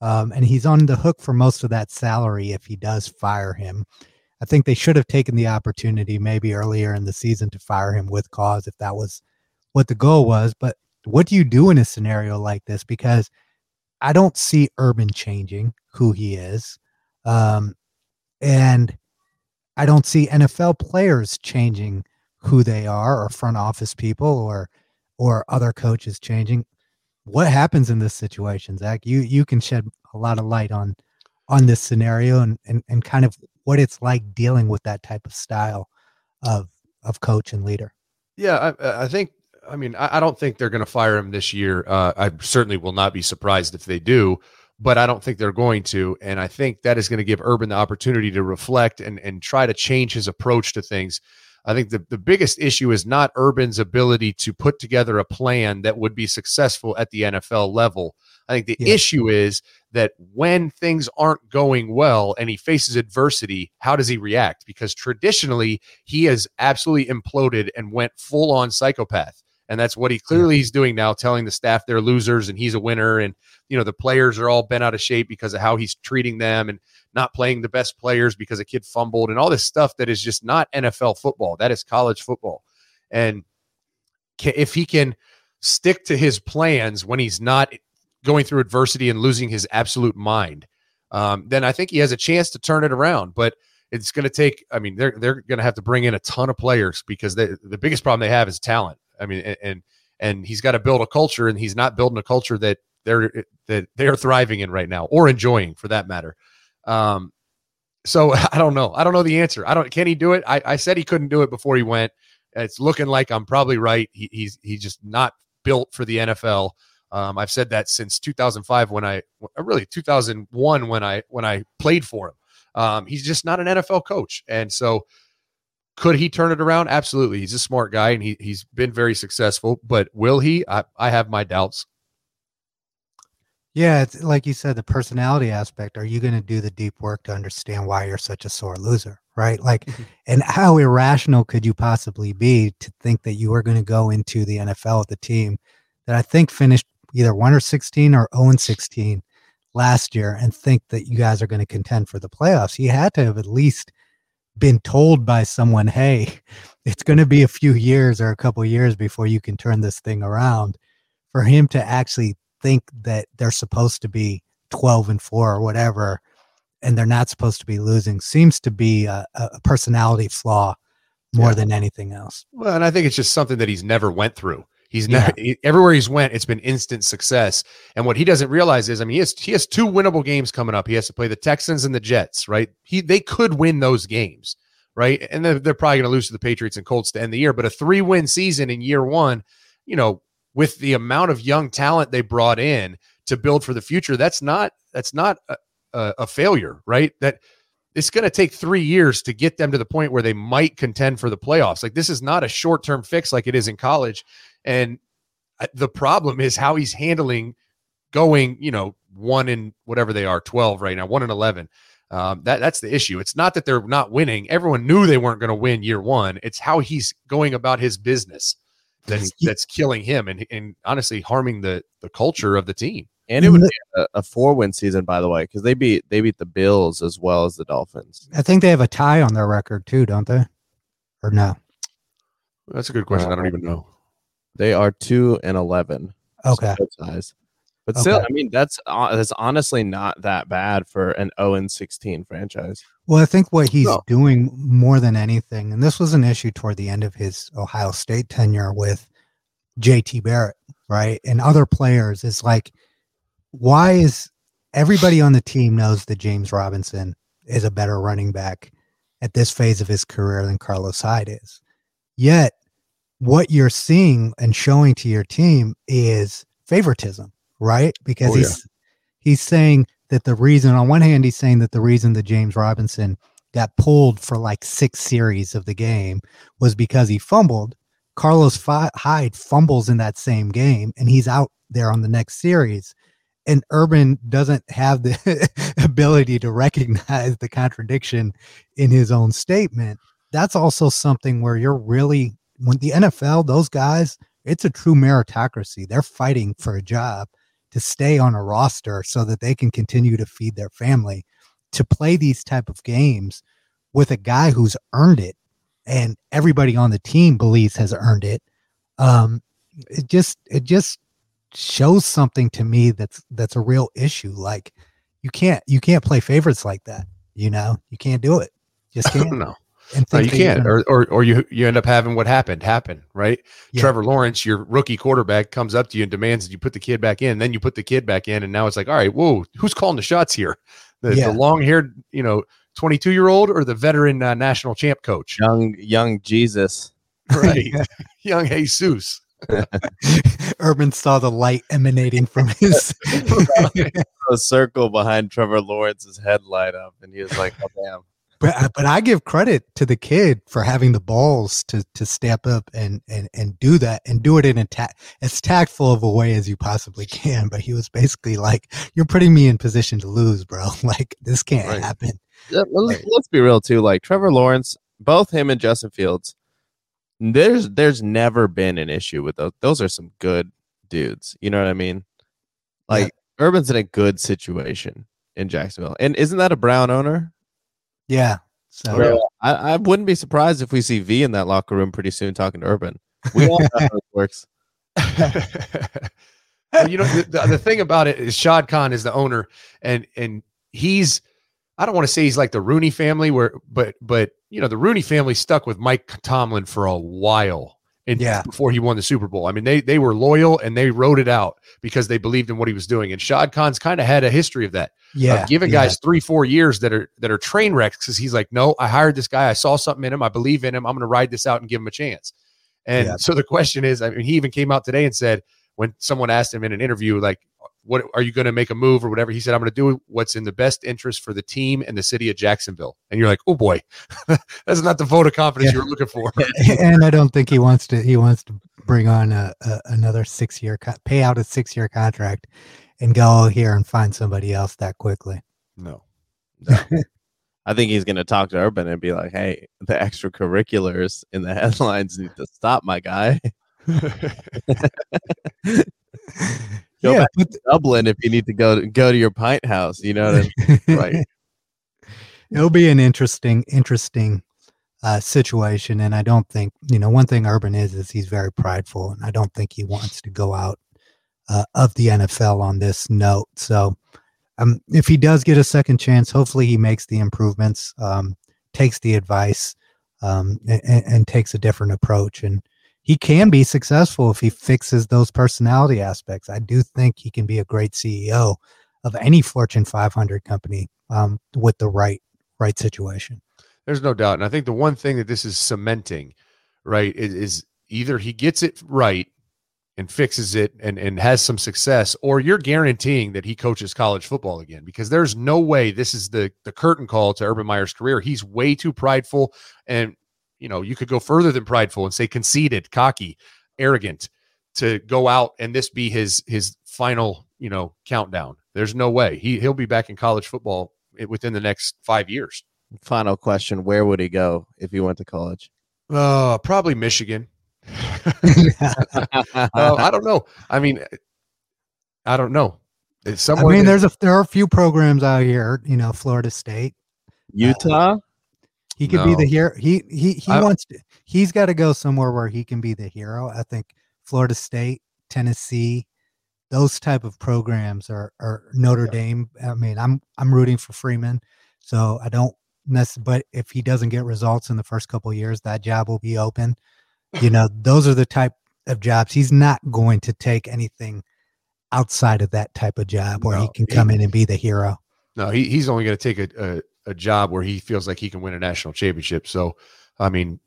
Speaker 2: um, and he's on the hook for most of that salary if he does fire him. I think they should have taken the opportunity maybe earlier in the season to fire him with cause if that was what the goal was. But what do you do in a scenario like this? Because I don't see Urban changing who he is. Um, and I don't see NFL players changing who they are or front office people or or other coaches changing. What happens in this situation, Zach? You you can shed a lot of light on on this scenario and, and, and kind of what it's like dealing with that type of style of of coach and leader.
Speaker 4: Yeah, I, I think. I mean, I, I don't think they're going to fire him this year. Uh, I certainly will not be surprised if they do, but I don't think they're going to. And I think that is going to give Urban the opportunity to reflect and and try to change his approach to things. I think the, the biggest issue is not Urban's ability to put together a plan that would be successful at the NFL level. I think the yeah. issue is that when things aren't going well and he faces adversity, how does he react? Because traditionally, he has absolutely imploded and went full on psychopath. And that's what he clearly is doing now, telling the staff they're losers and he's a winner. And, you know, the players are all bent out of shape because of how he's treating them and not playing the best players because a kid fumbled and all this stuff that is just not NFL football. That is college football. And if he can stick to his plans when he's not going through adversity and losing his absolute mind, um, then I think he has a chance to turn it around. But it's going to take. I mean, they're they're going to have to bring in a ton of players because they, the biggest problem they have is talent. I mean, and and, he's got to build a culture, and he's not building a culture that they're that they're thriving in right now or enjoying, for that matter. Um, so I don't know. I don't know the answer. I don't. Can he do it? I, I said he couldn't do it before he went. It's looking like I'm probably right. He, he's he's just not built for the NFL. Um, I've said that since 2005 when I uh, really 2001 when I when I played for him. Um, he's just not an NFL coach, and so could he turn it around? Absolutely. He's a smart guy and he he's been very successful, but will he? I, I have my doubts.
Speaker 2: Yeah, it's like you said, the personality aspect. Are you going to do the deep work to understand why you're such a sore loser? Right. Like, mm-hmm. and how irrational could you possibly be to think that you are going to go into the NFL with a team that I think finished either one or 16 or 0 and 16 last year and think that you guys are going to contend for the playoffs. He had to have at least been told by someone, hey, it's going to be a few years or a couple years before you can turn this thing around. For him to actually think that they're supposed to be 12 and 4 or whatever and they're not supposed to be losing seems to be a, a personality flaw more yeah. than anything else.
Speaker 4: Well, and I think it's just something that he's never went through. He's yeah. never he, everywhere he's went, it's been instant success. And what he doesn't realize is, I mean, he has he has two winnable games coming up. He has to play the Texans and the Jets, right? He they could win those games, right? And they're, they're probably going to lose to the Patriots and Colts to end the year. But a three win season in year one, you know, with the amount of young talent they brought in to build for the future, that's not that's not a, a, a failure, right? That it's going to take three years to get them to the point where they might contend for the playoffs. Like this is not a short term fix like it is in college. And the problem is how he's handling going, you know, one in whatever they are, 12 right now, one in 11. Um, that that's the issue. It's not that they're not winning. Everyone knew they weren't going to win year one. It's how he's going about his business that's that's killing him and and honestly harming the the culture of the team.
Speaker 1: And it would be a, a four win season, by the way, because they beat they beat the Bills as well as the Dolphins.
Speaker 2: I think they have a tie on their record too, don't they? Or no?
Speaker 4: That's a good question. I don't even know.
Speaker 1: They are two and eleven.
Speaker 2: Okay.
Speaker 1: size. But okay. still, I mean, that's uh, that's honestly not that bad for an 0 and 16 franchise.
Speaker 2: Well, I think what he's no. doing more than anything, and this was an issue toward the end of his Ohio State tenure with JT Barrett, right? And other players, is like, why is everybody on the team knows that James Robinson is a better running back at this phase of his career than Carlos Hyde is? Yet what you're seeing and showing to your team is favoritism, right? Because oh, he's yeah. he's saying that the reason on one hand he's saying that the reason that James Robinson got pulled for like six series of the game was because he fumbled. Carlos Fi- Hyde fumbles in that same game and he's out there on the next series. And Urban doesn't have the ability to recognize the contradiction in his own statement. That's also something where you're really, when the NFL, those guys, it's a true meritocracy. They're fighting for a job to stay on a roster so that they can continue to feed their family. To play these type of games with a guy who's earned it and everybody on the team believes has earned it um it just it just shows something to me that's that's a real issue like you can't you can't play favorites like that you know you can't do it just can't
Speaker 4: no.
Speaker 2: And
Speaker 4: No,
Speaker 2: think
Speaker 4: you
Speaker 2: you're
Speaker 4: can't,
Speaker 2: gonna-
Speaker 4: or, or or you you end up having what happened happen, right?
Speaker 2: Yeah.
Speaker 4: Trevor Lawrence, your rookie quarterback, comes up to you and demands that you put the kid back in. Then you put the kid back in, and now it's like, all right, whoa, who's calling the shots here? The,
Speaker 2: Yeah.
Speaker 4: the long haired, you know, twenty two year old or the veteran uh, national champ coach,
Speaker 1: Young young Jesus.
Speaker 4: right? Young Jesus.
Speaker 2: urban saw the light emanating from his
Speaker 1: A circle behind Trevor Lawrence's head light up, and he was like, "Oh damn."
Speaker 2: But I- but I give credit to the kid for having the balls to to step up and and and do that and do it in a ta- as tactful of a way as you possibly can. But he was basically like, "You're putting me in position to lose, bro. Like this can't
Speaker 4: Right.
Speaker 2: happen."
Speaker 1: Yeah, let's, let's be real too. Like Trevor Lawrence, both him and Justin Fields, there's there's never been an issue with those. Those are some good dudes. You know what I mean? Like Urban's in a good situation in Jacksonville, and isn't that a Brown owner?
Speaker 2: Yeah. So
Speaker 4: Oh,
Speaker 1: I, I wouldn't be surprised if we see V in that locker room pretty soon talking to Urban. We all know how it works.
Speaker 4: Well, you know the, the, the thing about it is Shad Khan is the owner and and he's I don't want to say he's like the Rooney family where but but you know the Rooney family stuck with Mike Tomlin for a while and
Speaker 2: Yeah.
Speaker 4: before he won the Super Bowl. I mean they they were loyal and they wrote it out because they believed in what he was doing and Shad Khan's kind of had a history of that
Speaker 2: yeah,
Speaker 4: of giving
Speaker 2: yeah.
Speaker 4: guys three, four years that are that are train wrecks because he's like, no, I hired this guy. I saw something in him. I believe in him. I'm going to ride this out and give him a chance. And
Speaker 2: Yeah.
Speaker 4: so the question is, I mean, he even came out today and said when someone asked him in an interview, like, what are you going to make a move or whatever? He said, I'm going to do what's in the best interest for the team and the city of Jacksonville. And you're like, oh boy, that's not the vote of confidence
Speaker 2: Yeah.
Speaker 4: you were looking for.
Speaker 2: and I don't think he wants to. He wants to bring on a, a another six year co- pay out a six year contract and go here and find somebody else that quickly.
Speaker 4: no.
Speaker 1: I think he's going to talk to Urban and be like, "Hey, the extracurriculars in the headlines need to stop, my guy. Go
Speaker 2: yeah,
Speaker 1: back
Speaker 2: but
Speaker 1: Dublin if you need to go to, go to your pint house." You know what I mean?
Speaker 4: right.
Speaker 2: it'll be an interesting, interesting uh, situation. And I don't think you know one thing Urban is is he's very prideful, and I don't think he wants to go out uh, of the NFL on this note. So, um, if he does get a second chance, hopefully he makes the improvements, um, takes the advice, um, and, and takes a different approach. And he can be successful if he fixes those personality aspects. I do think he can be a great CEO of any Fortune 500 company um, with the right right situation.
Speaker 4: There's no doubt. And I think the one thing that this is cementing, right, is, is either he gets it right and fixes it and, and has some success, or you're guaranteeing that he coaches college football again because there's no way this is the the curtain call to Urban Meyer's career. He's way too prideful. And, you know, you could go further than prideful and say conceited, cocky, arrogant to go out and this be his his final, you know, countdown. There's no way. He he'll be back in college football within the next five years.
Speaker 1: Final question: Where would he go if he went to college?
Speaker 4: Uh, probably Michigan. Uh, I don't know. I mean, I don't know. It's
Speaker 2: I mean, there's a there are a few programs out here, you know, Florida State.
Speaker 1: Utah.
Speaker 2: He could be the hero. He he he
Speaker 4: I-
Speaker 2: wants to. He's got to go somewhere where he can be the hero. I think Florida State, Tennessee, those type of programs are are Notre Dame. I mean, I'm I'm rooting for Freeman, so I don't. Necess- but if he doesn't get results in the first couple of years, that job will be open. You know, those are the type of jobs he's not going to take anything outside of that type of job where he
Speaker 4: No,
Speaker 2: can
Speaker 4: he-
Speaker 2: come in and be the hero.
Speaker 4: no, he, he's only going to take a, a a job where he feels like he can win a national championship. So, I mean,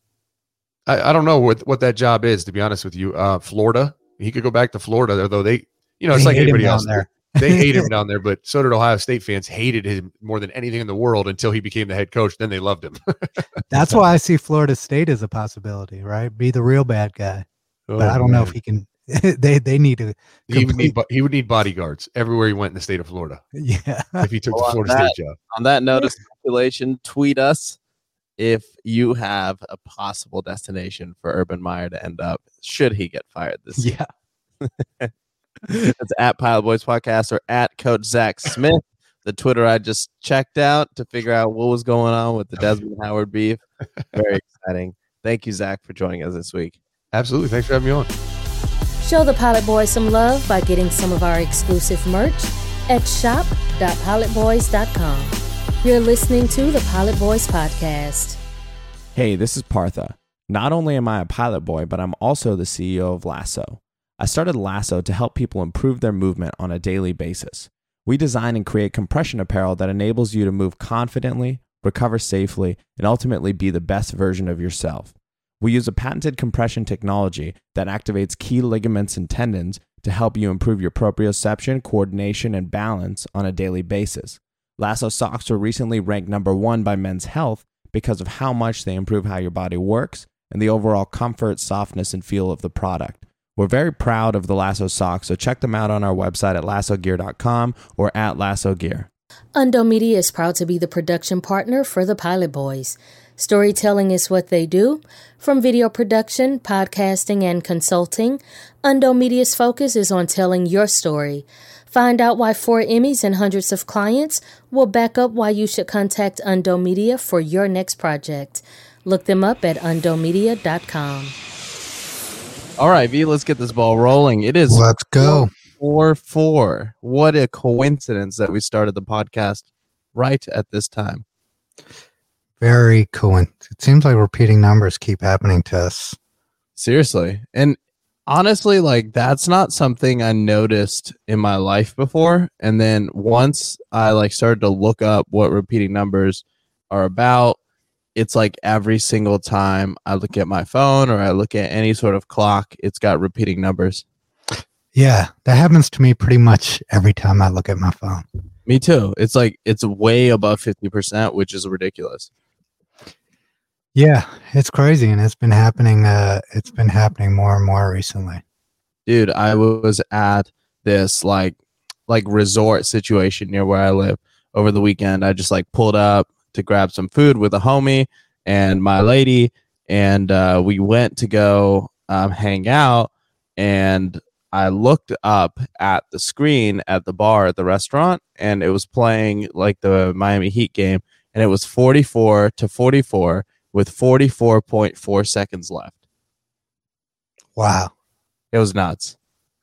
Speaker 4: I, I don't know what what that job is to be honest with you. Uh, Florida, he could go back to Florida, although they, you know, it's
Speaker 2: They
Speaker 4: like anybody else.
Speaker 2: there.
Speaker 4: They hate him down there, but so did Ohio State fans. Hated him more than anything in the world until he became the head coach. Then they loved him.
Speaker 2: That's why I see Florida State as a possibility, right? Be the real bad guy. but I don't know if he can. they they need to.
Speaker 4: he would need he would need bodyguards everywhere he went in the state of Florida
Speaker 2: Yeah.
Speaker 4: if he took
Speaker 1: Well,
Speaker 4: the Florida
Speaker 1: that-
Speaker 4: State job.
Speaker 1: On that note of speculation, tweet us if you have a possible destination for Urban Meyer to end up should he get fired this year.
Speaker 2: Yeah.
Speaker 1: it's at Pilot Boys Podcast or at Coach Zach Smith. The Twitter I just checked out to figure out what was going on with the Desmond Howard beef. Very exciting. Thank you, Zach, for joining us this week.
Speaker 4: Absolutely. Thanks for having me on.
Speaker 3: Show the Pilot Boys some love by getting some of our exclusive merch at shop.pilotboys.com. You're listening to the Pilot Boys Podcast.
Speaker 5: Hey, this is Partha. Not only am I a pilot boy, but I'm also the CEO of Lasso. I started Lasso to help people improve their movement on a daily basis. We design and create compression apparel that enables you to move confidently, recover safely, and ultimately be the best version of yourself. We use a patented compression technology that activates key ligaments and tendons to help you improve your proprioception, coordination, and balance on a daily basis. Lasso socks were recently ranked number one by Men's Health because of how much they improve how your body works and the overall comfort, softness, and feel of the product. We're very proud of the Lasso socks, so check them out on our website at lassogear.com or at Lasso Gear.
Speaker 3: Undo Media is proud to be the production partner for the Pilot Boys. Storytelling is what they do. From video production, podcasting, and consulting, Undo Media's focus is on telling your story. Find out why four Emmys and hundreds of clients will back up why you should contact Undo Media for your next project. Look them up at undomedia.com.
Speaker 1: All right, V, let's get this ball rolling. It is
Speaker 2: Let's go.
Speaker 1: 4 4. What a coincidence that we started the podcast right at this time.
Speaker 2: Very coincident. It seems like repeating numbers keep happening to us.
Speaker 1: Seriously. And honestly, like that's not something I noticed in my life before. And then once I like started to look up what repeating numbers are about, it's like every single time I look at my phone or I look at any sort of clock, it's got repeating numbers.
Speaker 2: Yeah, that happens to me pretty much every time I look at my phone.
Speaker 1: Me too. It's like it's way above 50%, which is ridiculous.
Speaker 2: Yeah, it's crazy, and it's been happening. Uh, it's been happening more and more recently.
Speaker 1: dude i was at this like like resort situation near where i live over the weekend i just like pulled up to grab some food with a homie and my lady and uh, we went to go um, hang out and i looked up at the screen at the bar at the restaurant and it was playing like the miami heat game and it was 44 to 44 with 44.4 seconds left
Speaker 2: Wow,
Speaker 1: it was nuts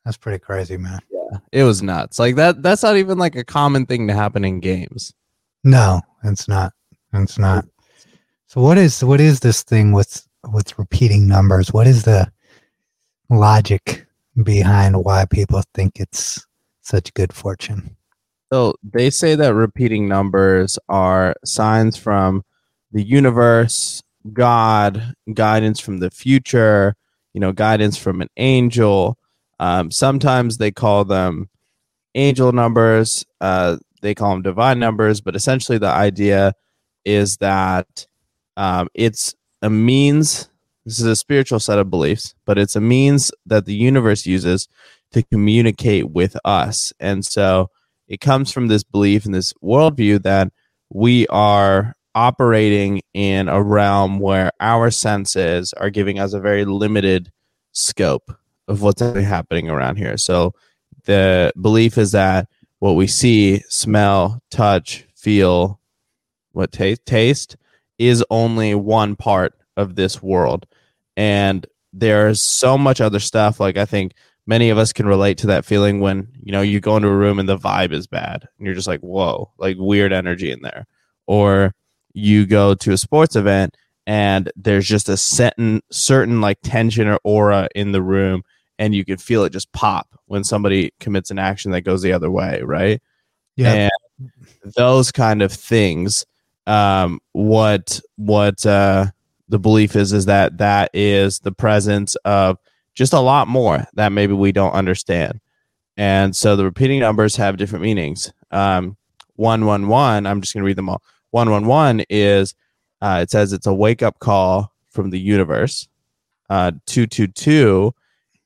Speaker 2: that's pretty crazy, man. Yeah.
Speaker 1: It was nuts. Like that that's not even like a common thing to happen in games.
Speaker 2: No, it's not. It's not. So what is what is this thing with with repeating numbers? What is the logic behind why people think it's such good fortune?
Speaker 1: So they say that repeating numbers are signs from the universe, God, guidance from the future, you know, guidance from an angel. Um, sometimes they call them angel numbers. Uh, they call them divine numbers, but essentially the idea is that um, it's a means. This is a spiritual set of beliefs, but it's a means that the universe uses to communicate with us. And so it comes from this belief and this worldview that we are operating in a realm where our senses are giving us a very limited scope of what's happening around here. So the belief is that what we see, smell, touch, feel, what taste taste is only one part of this world. And there's so much other stuff. Like I think many of us can relate to that feeling when, you know, you go into a room and the vibe is bad and you're just like, whoa, like weird energy in there. Or you go to a sports event and there's just a certain certain like tension or aura in the room and you can feel it just pop when somebody commits an action that goes the other way, right?
Speaker 2: Yeah,
Speaker 1: and those kind of things um what what uh the belief is is that that is the presence of just a lot more that maybe we don't understand and so the repeating numbers have different meanings. Um, one one one. I'm just going to read them all. One one one is uh, it says it's a wake up call from the universe. Uh, two two two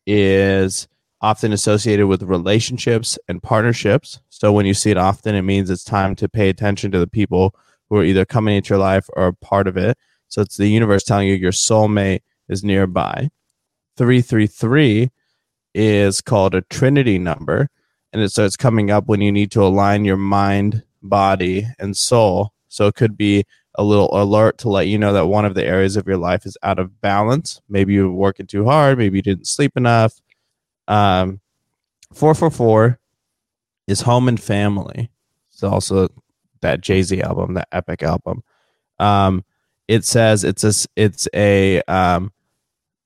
Speaker 1: is often associated with relationships and partnerships. So when you see it often, it means it's time to pay attention to the people who are either coming into your life or a part of it. So it's the universe telling you your soulmate is nearby. 333 is called a trinity number. And it starts coming up when you need to align your mind, body, and soul. So it could be a little alert to let you know that one of the areas of your life is out of balance. Maybe you're working too hard. Maybe you didn't sleep enough. Um, 444 is home and family. It's also that Jay Z album, that epic album. Um, it says it's a it's a um,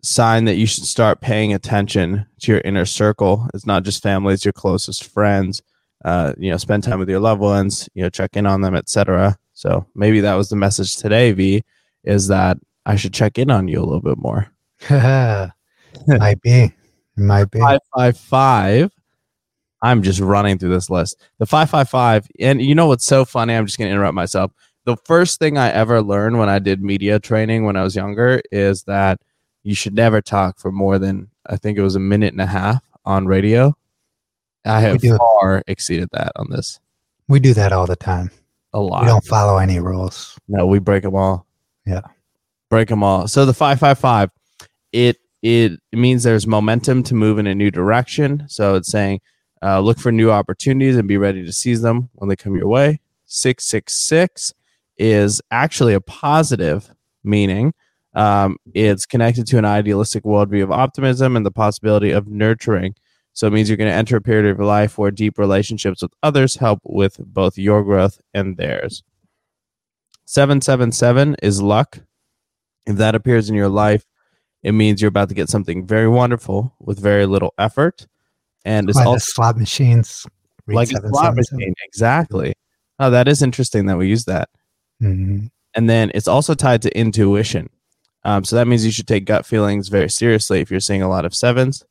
Speaker 1: sign that you should start paying attention to your inner circle. It's not just family; it's your closest friends. Uh, you know, spend time with your loved ones. You know, check in on them, etc. So maybe that was the message today. V is that I should check in on you a little bit more.
Speaker 2: might be, might be.
Speaker 1: Five five five. I'm just running through this list. The five five five, and you know what's so funny? I'm just gonna interrupt myself. The first thing I ever learned when I did media training when I was younger is that you should never talk for more than I think it was a minute and a half on radio. I have far exceeded that on this.
Speaker 2: We do that all the time.
Speaker 1: A lot.
Speaker 2: We don't follow any rules.
Speaker 1: No, we break them all.
Speaker 2: Yeah.
Speaker 1: Break them all. So the 555 it it means there's momentum to move in a new direction. So it's saying uh, look for new opportunities and be ready to seize them when they come your way. 666 is actually a positive meaning. Um, it's connected to an idealistic worldview of optimism and the possibility of nurturing. So it means you're going to enter a period of your life where deep relationships with others help with both your growth and theirs. 777 is luck. If that appears in your life, it means you're about to get something very wonderful with very little effort. And it's
Speaker 2: like
Speaker 1: also
Speaker 2: slot machines.
Speaker 1: like a slot machine. Exactly. Oh, that is interesting that we use that.
Speaker 2: Mm-hmm.
Speaker 1: And then it's also tied to intuition. Um, so that means you should take gut feelings very seriously if you're seeing a lot of sevens.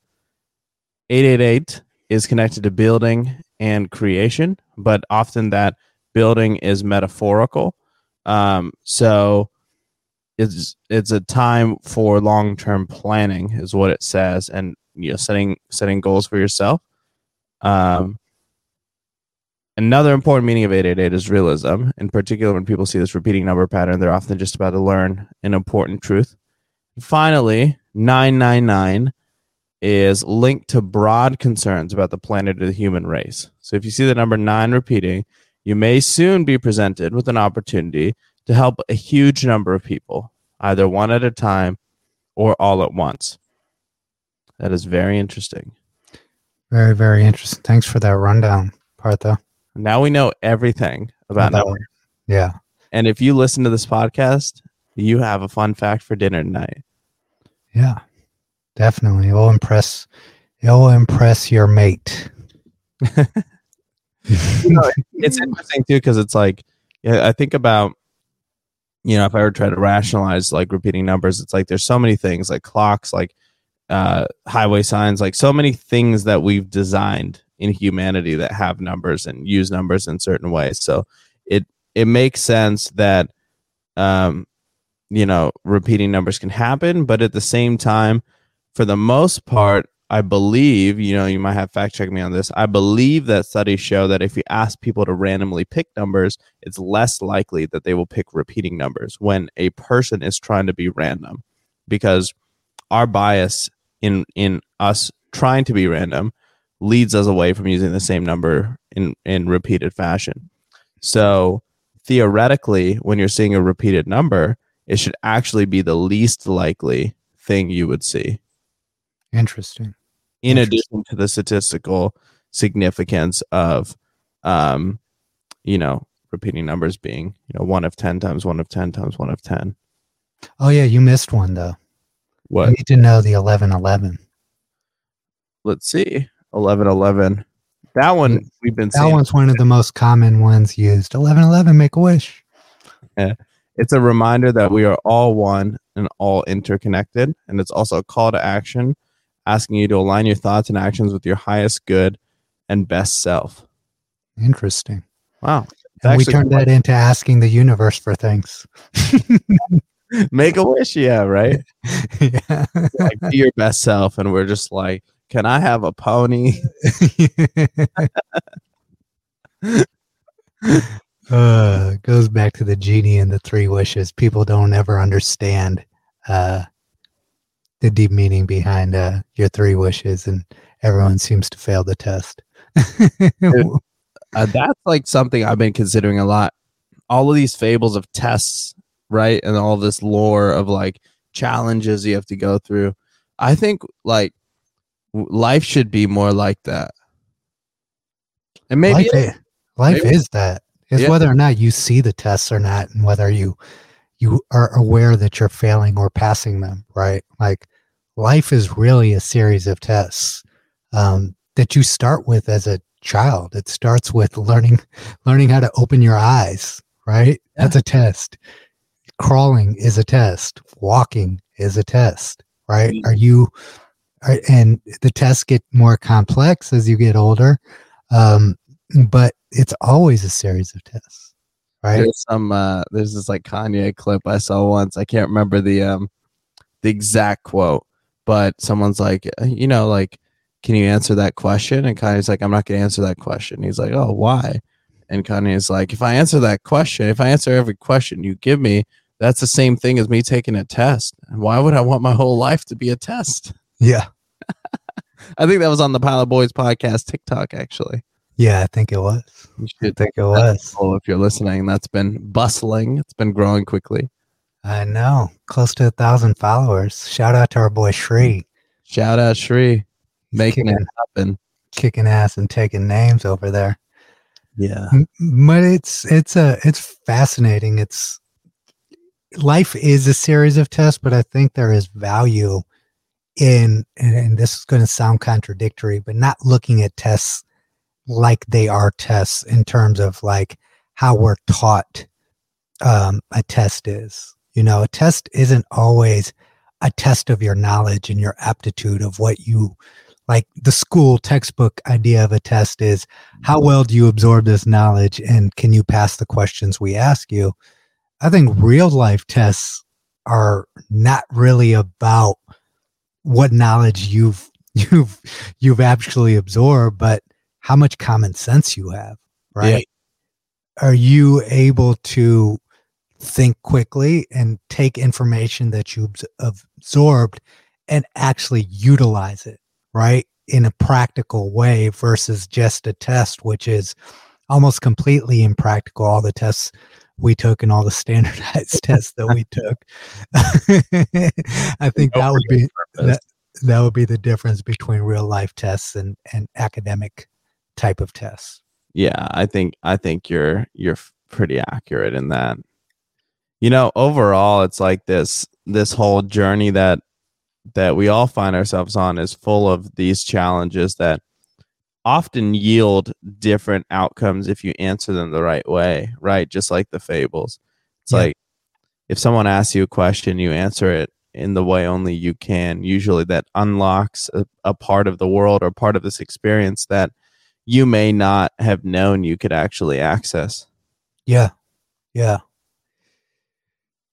Speaker 1: 888 is connected to building and creation, but often that building is metaphorical. Um, so it's it's a time for long term planning, is what it says, and you know setting setting goals for yourself. Um, another important meaning of 888 is realism. In particular, when people see this repeating number pattern, they're often just about to learn an important truth. Finally, 999 is linked to broad concerns about the planet or the human race. So if you see the number nine repeating, you may soon be presented with an opportunity to help a huge number of people, either one at a time or all at once. That is very interesting.
Speaker 2: Very, very interesting. Thanks for that rundown, Partha.
Speaker 1: Now we know everything about
Speaker 2: About-
Speaker 1: numbers.
Speaker 2: Yeah.
Speaker 1: And if you listen to this podcast, you have a fun fact for dinner tonight.
Speaker 2: Yeah. Definitely. It will impress it will impress your mate.
Speaker 1: it's interesting too because it's like I think about you know if I were to try to rationalize like repeating numbers, it's like there's so many things like clocks, like uh, highway signs, like so many things that we've designed in humanity that have numbers and use numbers in certain ways. So it it makes sense that um, you know repeating numbers can happen, but at the same time, for the most part, I believe, you know, you might have fact check me on this. I believe that studies show that if you ask people to randomly pick numbers, it's less likely that they will pick repeating numbers when a person is trying to be random because our bias in in us trying to be random leads us away from using the same number in in repeated fashion. So theoretically, when you're seeing a repeated number, it should actually be the least likely thing you would see
Speaker 2: Interesting.
Speaker 1: in
Speaker 2: Interesting.
Speaker 1: addition to the statistical significance of um you know repeating numbers being you know one of 10 times one of 10 times one of 10
Speaker 2: Oh yeah, you missed one though.
Speaker 1: what
Speaker 2: You need to know the eleven eleven.
Speaker 1: let's see 11 11 that one we've been
Speaker 2: That
Speaker 1: seeing
Speaker 2: one's one of the most common ones used. Eleven eleven, make a wish. Yeah.
Speaker 1: it's a reminder that we are all one and all interconnected and it's also a call to action asking you to align your thoughts and actions with your highest good and best self.
Speaker 2: Interesting.
Speaker 1: Wow.
Speaker 2: And we turned that into asking the universe for things.
Speaker 1: Make a wish, yeah, right?
Speaker 2: yeah.
Speaker 1: Like be your best self, and we're just like, can I have a pony?
Speaker 2: uh, goes back to the genie and the three wishes. People don't ever understand uh, the deep meaning behind uh, your three wishes, and everyone seems to fail the test.
Speaker 1: Uh, that's like something I've been considering a lot. All of these fables of tests, right, and all this lore of like challenges you have to go through. I think like w- life should be more like that. And maybe
Speaker 2: life, life
Speaker 1: Maybe.
Speaker 2: is that. It's
Speaker 1: Yeah.
Speaker 2: whether or not you see the tests or not, and whether you you are aware that you're failing or passing them. Right? Like life is really a series of tests um, that you start with as a child. It starts with learning learning how to open your eyes. Right? That's a test. Crawling is a test. Walking is a test. Right?
Speaker 1: Mhm.
Speaker 2: Are you? Are, and the tests get more complex as you get older. Um, but it's always a series of tests, right?
Speaker 1: there's some uh there's this like Kanye clip I saw once. I can't remember the um the exact quote, but someone's like, uh, you know, like, can you answer that question? And Kanye's like, I'm not gonna answer that question. He's like, Oh, why? And Kanye's like, if I answer that question, if I answer every question you give me, that's the same thing as me taking a test. And why would I want my whole life to be a test?
Speaker 2: Yeah,
Speaker 1: I think that was on the Pilot Boys podcast TikTok, actually.
Speaker 2: yeah, I think it was.
Speaker 1: You
Speaker 2: I
Speaker 1: should
Speaker 2: think it was.
Speaker 1: well, if you're listening, that's been bustling. It's been growing quickly.
Speaker 2: I know, close to a thousand followers. Shout out to our boy Shri,
Speaker 1: Shout out Shri, making
Speaker 2: kicking,
Speaker 1: it happen.
Speaker 2: kicking ass and taking names over there.
Speaker 1: Yeah.
Speaker 2: But it's it's a it's fascinating. It's life is a series of tests, but I think there is value in and, and this is going to sound contradictory, but not looking at tests like they are tests in terms of like how we're taught um, a test is. You know, a test isn't always a test of your knowledge and your aptitude of what you like. The school textbook idea of a test is how well do you absorb this knowledge and can you pass the questions we ask you? I think real life tests are not really about what knowledge you've you've you've actually absorbed, but how much common sense you have, right? Are you able to think quickly and take information that you abs- absorbed and actually utilize it, right? In a practical way versus just a test, which is almost completely impractical. All the tests we took and all the standardized tests that we took. I think that would be that, that would be the difference between real life tests and, and academic type of tests.
Speaker 1: Yeah, I think I think you're you're pretty accurate in that. You know, overall it's like this this whole journey that that we all find ourselves on is full of these challenges that often yield different outcomes if you answer them the right way, right? Just like the fables. It's
Speaker 2: Yeah.
Speaker 1: like if someone asks you a question, you answer it in the way only you can. Usually that unlocks a, a part of the world or part of this experience that you may not have known you could actually access.
Speaker 2: Yeah. Yeah.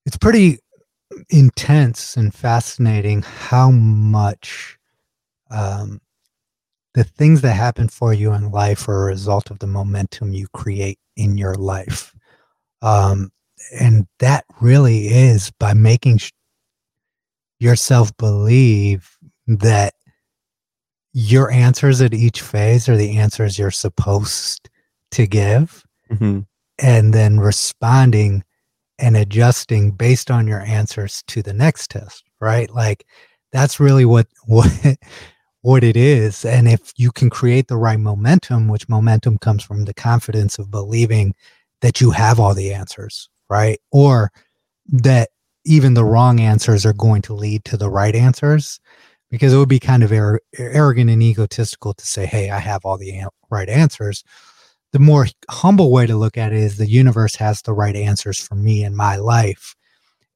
Speaker 2: It's pretty intense and fascinating how much um, the things that happen for you in life are a result of the momentum you create in your life. Um, and that really is by making sh- yourself believe that your answers at each phase are the answers you're supposed to give
Speaker 1: Mm-hmm.
Speaker 2: and then responding and adjusting based on your answers to the next test right? Like that's really what what what it is and if you can create the right momentum which momentum comes from the confidence of believing that you have all the answers right? Or that even the wrong answers are going to lead to the right answers because it would be kind of ar- arrogant and egotistical to say hey i have all the an- right answers the more humble way to look at it is the universe has the right answers for me in my life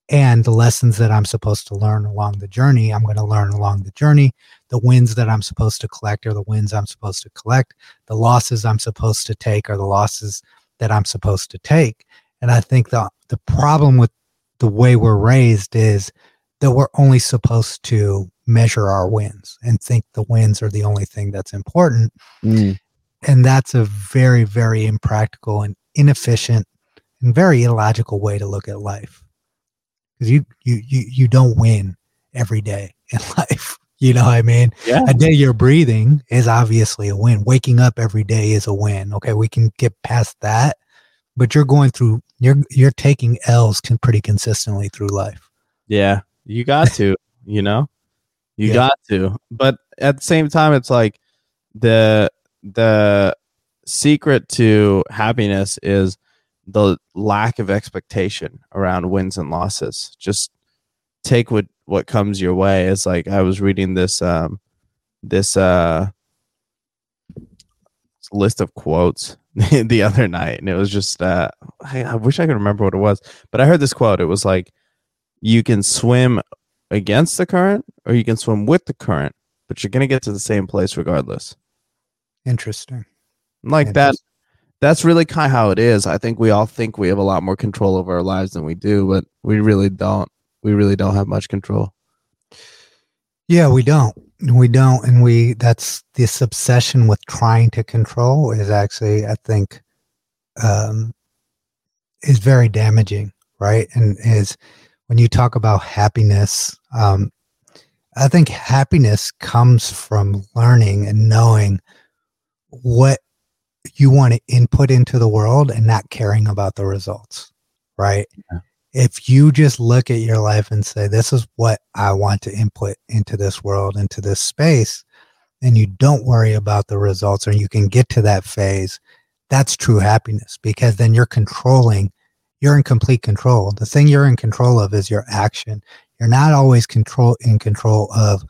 Speaker 2: and the lessons that I'm supposed to learn along the journey, I'm going to learn along the journey. The wins that I'm supposed to collect are the wins I'm supposed to collect. The losses I'm supposed to take are the losses that I'm supposed to take. And I think the the problem with the way we're raised is that we're only supposed to measure our wins and think the wins are the only thing that's important.
Speaker 1: Mm.
Speaker 2: And that's a very, very impractical and inefficient and very illogical way to look at life. Because you, you you you don't win every day in life. You know what I mean?
Speaker 1: Yeah.
Speaker 2: A day you're breathing is obviously a win. Waking up every day is a win. Okay, we can get past that. But you're going through you're you're taking L's can pretty consistently through life.
Speaker 1: Yeah, you got to, you know, you
Speaker 2: Yeah.
Speaker 1: got to. But at the same time, it's like the the secret to happiness is the lack of expectation around wins and losses. Just take what what comes your way. It's like I was reading this um this uh list of quotes the other night and it was just uh I, I wish I could remember what it was but I heard this quote it was like you can swim against the current or you can swim with the current, but you're gonna get to the same place regardless.
Speaker 2: Interesting.
Speaker 1: Like that that's really kind of how it is. I think we all think we have a lot more control over our lives than we do, but we really don't. We really don't have much control.
Speaker 2: Yeah, we don't. We don't. And we, that's this obsession with trying to control is actually, I think, um, is very damaging, right? And is when you talk about happiness, um, I think happiness comes from learning and knowing what you want to input into the world and not caring about the results, right?
Speaker 1: Yeah.
Speaker 2: If you just look at your life and say, This is what I want to input into this world, into this space, and you don't worry about the results, or you can get to that phase, that's true happiness because then you're controlling, you're in complete control. The thing you're in control of is your action. You're not always control in control of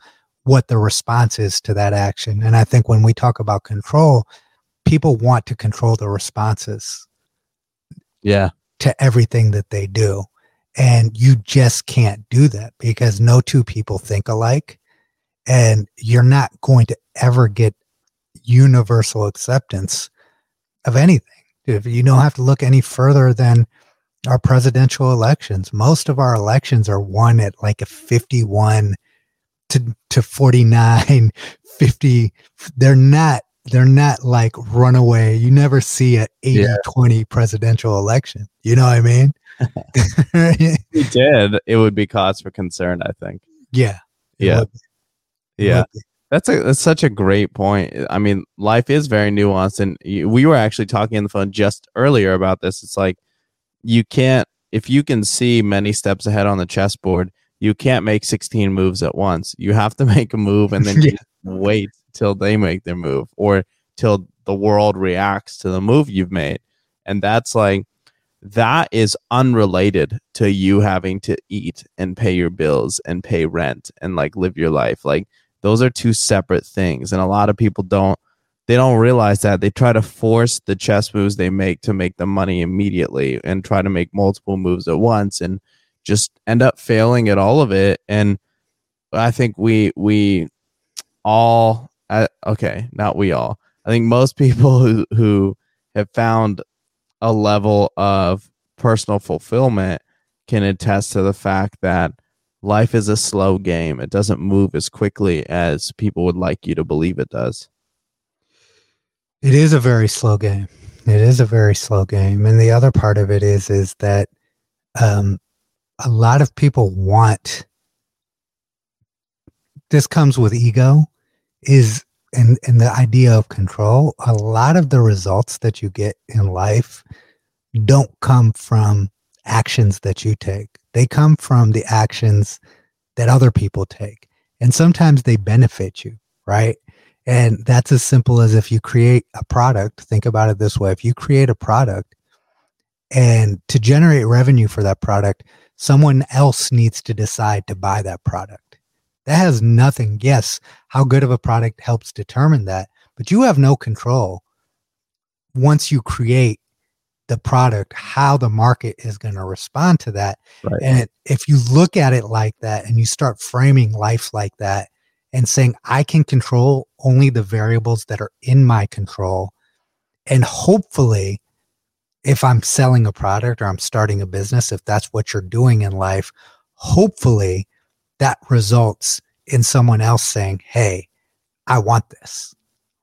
Speaker 2: what the response is to that action. And I think when we talk about control, people want to control the responses
Speaker 1: Yeah.
Speaker 2: to everything that they do. And you just can't do that because no two people think alike. And you're not going to ever get universal acceptance of anything. If you don't have to look any further than our presidential elections, most of our elections are won at like a 51 to, to 49, 50. They're not they're not like runaway. You never see a 80
Speaker 1: Yeah.
Speaker 2: 20 presidential election. You know what I mean?
Speaker 1: If we did, it would be cause for concern, I think.
Speaker 2: yeah.
Speaker 1: Yeah.
Speaker 2: would be. It
Speaker 1: Yeah. That's a that's such a great point. I mean, life is very nuanced, and we were actually talking on the phone just earlier about this. It's like you can't if you can see many steps ahead on the chessboard, you can't make sixteen moves at once. You have to make a move and then
Speaker 2: Yeah.
Speaker 1: wait till they make their move or till the world reacts to the move you've made, and that's like that is unrelated to you having to eat and pay your bills and pay rent and like live your life. Like those are two separate things. And a lot of people don't they don't realize that. They try to force the chess moves they make to make the money immediately and try to make multiple moves at once. And just end up failing at all of it and i think we we all okay not we all i think most people who who have found a level of personal fulfillment can attest to the fact that life is a slow game. It doesn't move as quickly as people would like you to believe it does.
Speaker 2: It is a very slow game. It is a very slow game. And the other part of it is is that um, a lot of people want this comes with ego is and and the idea of control. A lot of the results that you get in life don't come from actions that you take. They come from the actions that other people take. And sometimes they benefit you, right? And that's as simple as if you create a product, think about it this way. If you create a product and to generate revenue for that product, someone else needs to decide to buy that product. That has nothing. Yes, how good of a product helps determine that, but you have no control once you create the product, how the market is going to respond to that.
Speaker 1: Right.
Speaker 2: And it, if you look at it like that and you start framing life like that and saying, I can control only the variables that are in my control. And hopefully, if I'm selling a product or I'm starting a business, if that's what you're doing in life, hopefully that results in someone else saying, Hey, I want this,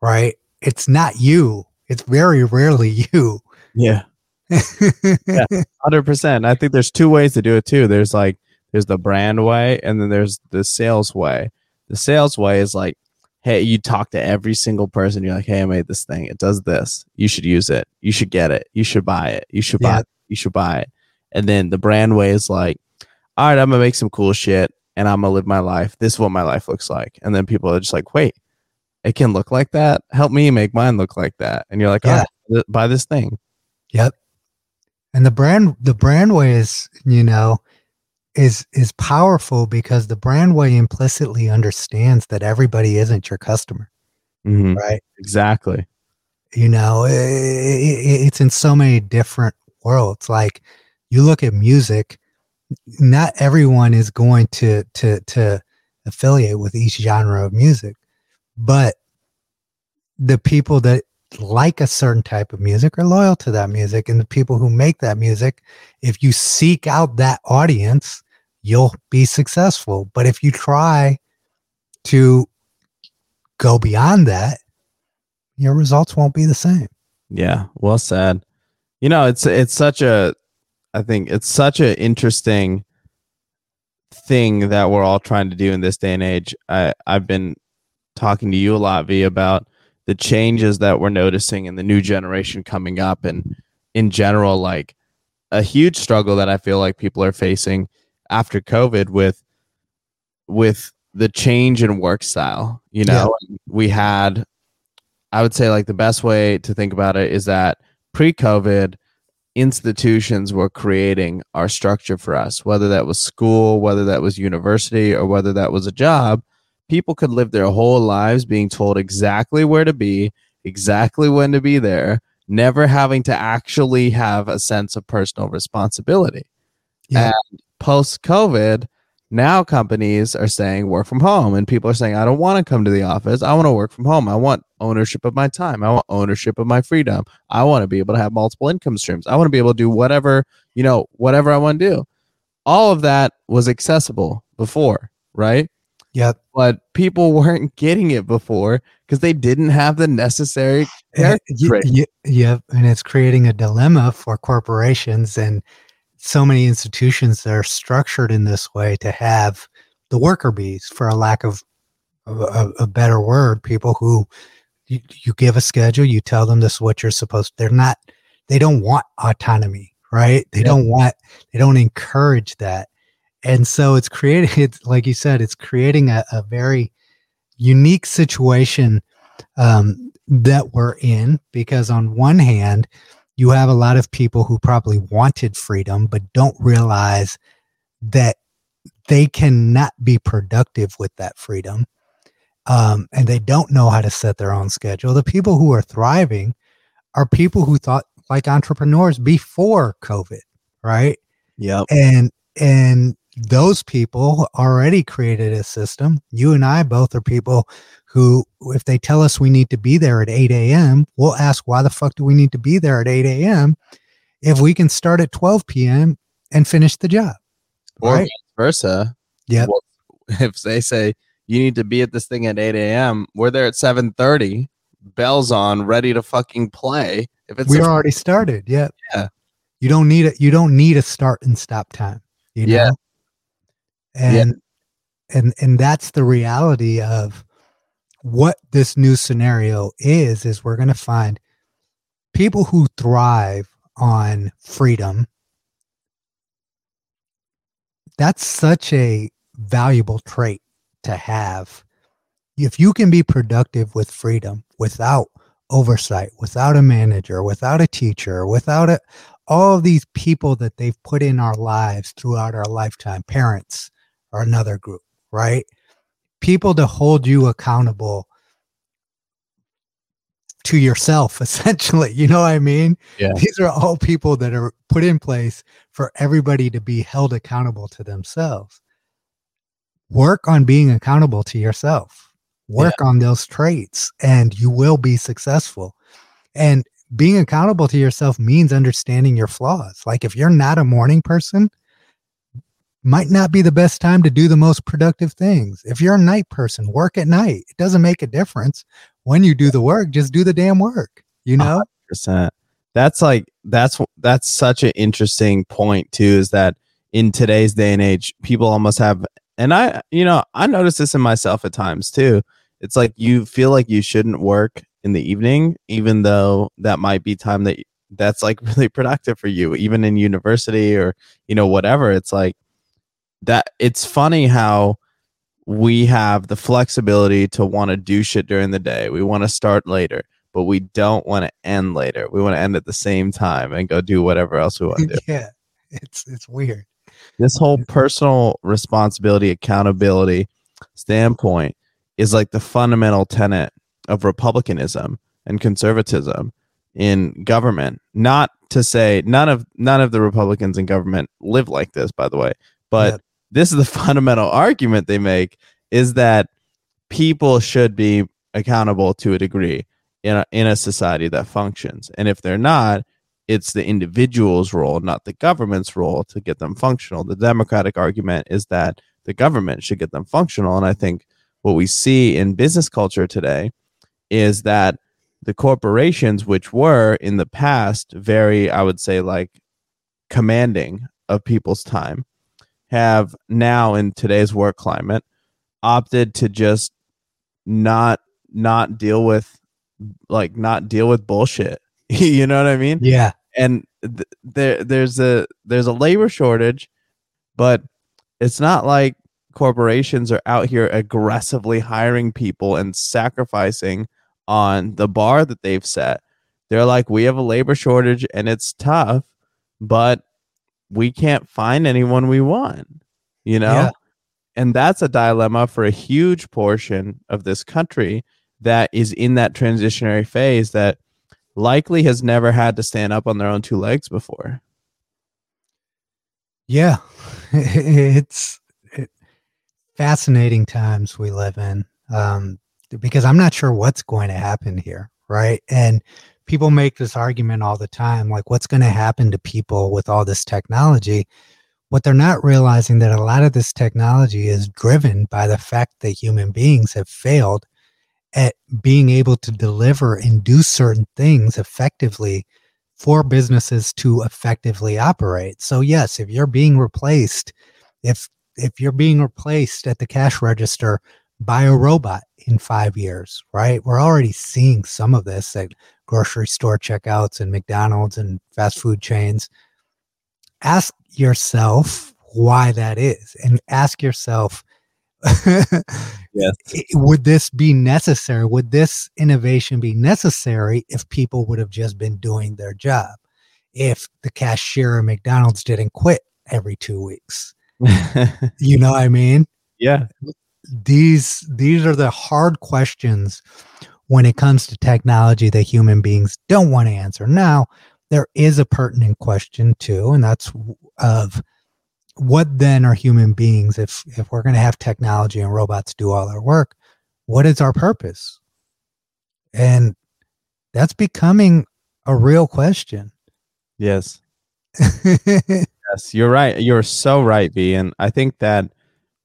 Speaker 2: right? It's not you. It's very rarely you.
Speaker 1: Yeah. yeah. Hundred percent. I think there's two ways to do it too. There's like there's the brand way and then there's the sales way. The sales way is like, hey, you talk to every single person. You're like, hey, I made this thing. It does this. You should use it. You should get it. You should buy it. You should buy
Speaker 2: Yeah.
Speaker 1: it. You should buy it. And then the brand way is like, all right, I'm gonna make some cool shit and I'm gonna live my life. This is what my life looks like. And then people are just like, wait, it can look like that. Help me make mine look like that. And you're like,
Speaker 2: Yeah.
Speaker 1: yeah, buy this thing.
Speaker 2: Yep. And the brand the brand way is, you know, is is powerful because the brand way implicitly understands that everybody isn't your customer,
Speaker 1: Mhm.
Speaker 2: right?
Speaker 1: Exactly.
Speaker 2: You know, i i it's in so many different worlds. Like you look at music, not everyone is going to to to affiliate with each genre of music, but the people that like a certain type of music are loyal to that music and the people who make that music if you seek out that audience you'll be successful but if you try to go beyond that your results won't be the same
Speaker 1: Yeah, well said. You know, it's it's such a I think it's such an interesting thing that we're all trying to do in this day and age. I I've been talking to you a lot, V, about the changes that we're noticing in the new generation coming up and in general, like a huge struggle that I feel like people are facing after COVID with with the change in work style. You know, we had I would say like the best way to think about it is that pre-COVID institutions were creating our structure for us, whether that was school, whether that was university, or whether that was a job. People could live their whole lives being told exactly where to be, exactly when to be there, never having to actually have a sense of personal responsibility.
Speaker 2: Yeah.
Speaker 1: And post COVID, now companies are saying work from home, and people are saying, I don't want to come to the office. I want to work from home. I want ownership of my time. I want ownership of my freedom. I want to be able to have multiple income streams. I want to be able to do whatever, you know, whatever I want to do. All of that was accessible before, right?
Speaker 2: yep
Speaker 1: But people weren't getting it before because they didn't have the necessary Yeah,
Speaker 2: y- y- yep and it's creating a dilemma for corporations and so many institutions that are structured in this way to have the worker bees for a lack of a, a, better word people who you, you give a schedule you tell them this is what you're supposed to. they're not they don't want autonomy right they
Speaker 1: Yeah.
Speaker 2: don't want they don't encourage that and so it's creating it's like you said it's creating a, a very unique situation um, that we're in because on one hand you have a lot of people who probably wanted freedom but don't realize that they cannot be productive with that freedom um, and they don't know how to set their own schedule the people who are thriving are people who thought like entrepreneurs before covid right
Speaker 1: Yep.
Speaker 2: and and those people already created a system you and i both are people who if they tell us we need to be there at 8 a.m we'll ask why the fuck do we need to be there at 8 a.m if we can start at 12 p.m and finish the job
Speaker 1: Or
Speaker 2: right
Speaker 1: vice versa.
Speaker 2: Yeah.
Speaker 1: Well, if they say you need to be at this thing at 8 a.m., we're there at 7:30, bells on, ready to fucking play. If it's
Speaker 2: we
Speaker 1: a-
Speaker 2: already started yeah
Speaker 1: Yeah.
Speaker 2: you don't need it you don't need a start and stop time you know
Speaker 1: Yeah.
Speaker 2: And and and that's the reality of what this new scenario is is we're going to find people who thrive on freedom. That's such a valuable trait to have. If you can be productive with freedom without oversight without a manager without a teacher without a, all these people that they've put in our lives throughout our lifetime parents or another group right people to hold you accountable to yourself, essentially. You know what I mean?
Speaker 1: Yeah.
Speaker 2: These are all people that are put in place for everybody to be held accountable to themselves. Work on being accountable to yourself. Work on those traits, and you will be successful. And being accountable to yourself means understanding your flaws. Like if you're not a morning person, might not be the best time to do the most productive things. If you're a night person, work at night. It doesn't make a difference when you do the work, just do the damn work, you know?
Speaker 1: percent. That's like that's that's such an interesting point too. Is that in today's day and age, people almost have, and I, you know, I notice this in myself at times too. It's like you feel like you shouldn't work in the evening, even though that might be time that that's like really productive for you, even in university or you know whatever. It's like that. It's funny how we have the flexibility to want to do shit during the day. We want to start later, but we don't want to end later. We want to end at the same time and go do whatever else we want to do.
Speaker 2: yeah. It's it's weird.
Speaker 1: this whole personal responsibility, accountability standpoint is like the fundamental tenet of republicanism and conservatism in government. Not to say none of none of the Republicans in government live like this, by the way, but. This is the fundamental argument they make is that people should be accountable to a degree in a, in a society that functions. And if they're not, it's the individual's role, not the government's role to get them functional. The democratic argument is that the government should get them functional. And I think what we see in business culture today is that the corporations, which were in the past very, I would say, like commanding of people's time, have now in today's work climate opted to just not not deal with like not deal with bullshit. you know what I mean?
Speaker 2: Yeah.
Speaker 1: and th- there there's a there's a labor shortage but it's not like corporations are out here aggressively hiring people and sacrificing on the bar that they've set they're like we have a labor shortage and it's tough but we can't find anyone we want you know
Speaker 2: Yeah.
Speaker 1: and that's a dilemma for a huge portion of this country that is in that transitionary phase that likely has never had to stand up on their own two legs before.
Speaker 2: Yeah. it's it, fascinating times we live in um, because I'm not sure what's going to happen here. Right. And people make this argument all the time like, what's going to happen to people with all this technology? What they're not realizing that a lot of this technology is driven by the fact that human beings have failed at being able to deliver and do certain things effectively for businesses to effectively operate. So yes, if you're being replaced, if if you're being replaced at the cash register by a robot in 5 years, right? We're already seeing some of this at grocery store checkouts and McDonald's and fast food chains. Ask yourself why that is and ask yourself
Speaker 1: Yes.
Speaker 2: would this be necessary? Would this innovation be necessary if people would have just been doing their job? If the cashier at McDonald's didn't quit every two weeks? You know what I mean?
Speaker 1: yeah.
Speaker 2: These these are the hard questions when it comes to technology that human beings don't want to answer. Now, there is a pertinent question too, and that's of what then are human beings if if we're going to have technology and robots do all our work what is our purpose and that's becoming a real question
Speaker 1: Yes. Yes. You're right. You're so right, B. And I think that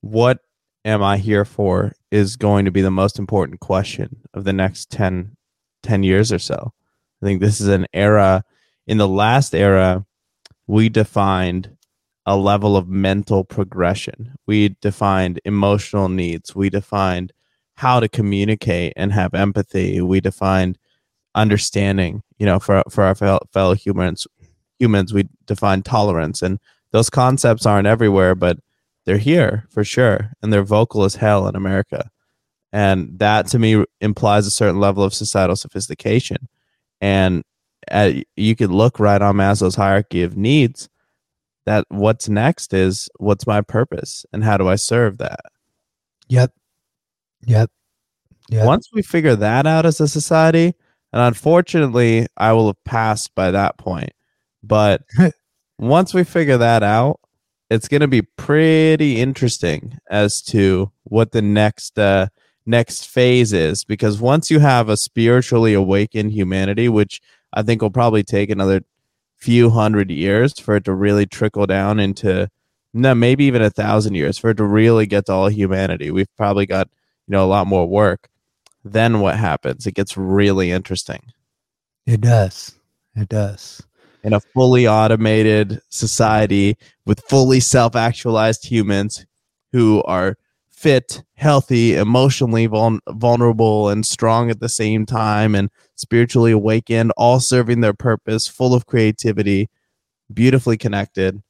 Speaker 1: what am I here for is going to be the most important question of the next 10, 10 years or so. I think this is an era. In the last era, we defined a level of mental progression. We defined emotional needs. We defined how to communicate and have empathy. We defined understanding, you know, for, for our fellow humans. Humans, we define tolerance, and those concepts aren't everywhere, but they're here for sure, and they're vocal as hell in America. And that to me implies a certain level of societal sophistication. And uh, you could look right on Maslow's hierarchy of needs. That what's next is what's my purpose and how do I serve that?
Speaker 2: yep yep yep
Speaker 1: Once we figure that out as a society, And unfortunately, I will have passed by that point. But once we figure that out, it's going to be pretty interesting as to what the next uh, next phase is because once you have a spiritually awakened humanity, which I think will probably take another few hundred years for it to really trickle down into no, maybe even a thousand years for it to really get to all humanity. We've probably got, you know, a lot more work. Then what happens? It gets really interesting.
Speaker 2: It does. It does.
Speaker 1: In a fully automated society with fully self actualized humans who are fit, healthy, emotionally vul- vulnerable, and strong at the same time, and spiritually awakened, all serving their purpose, full of creativity, beautifully connected.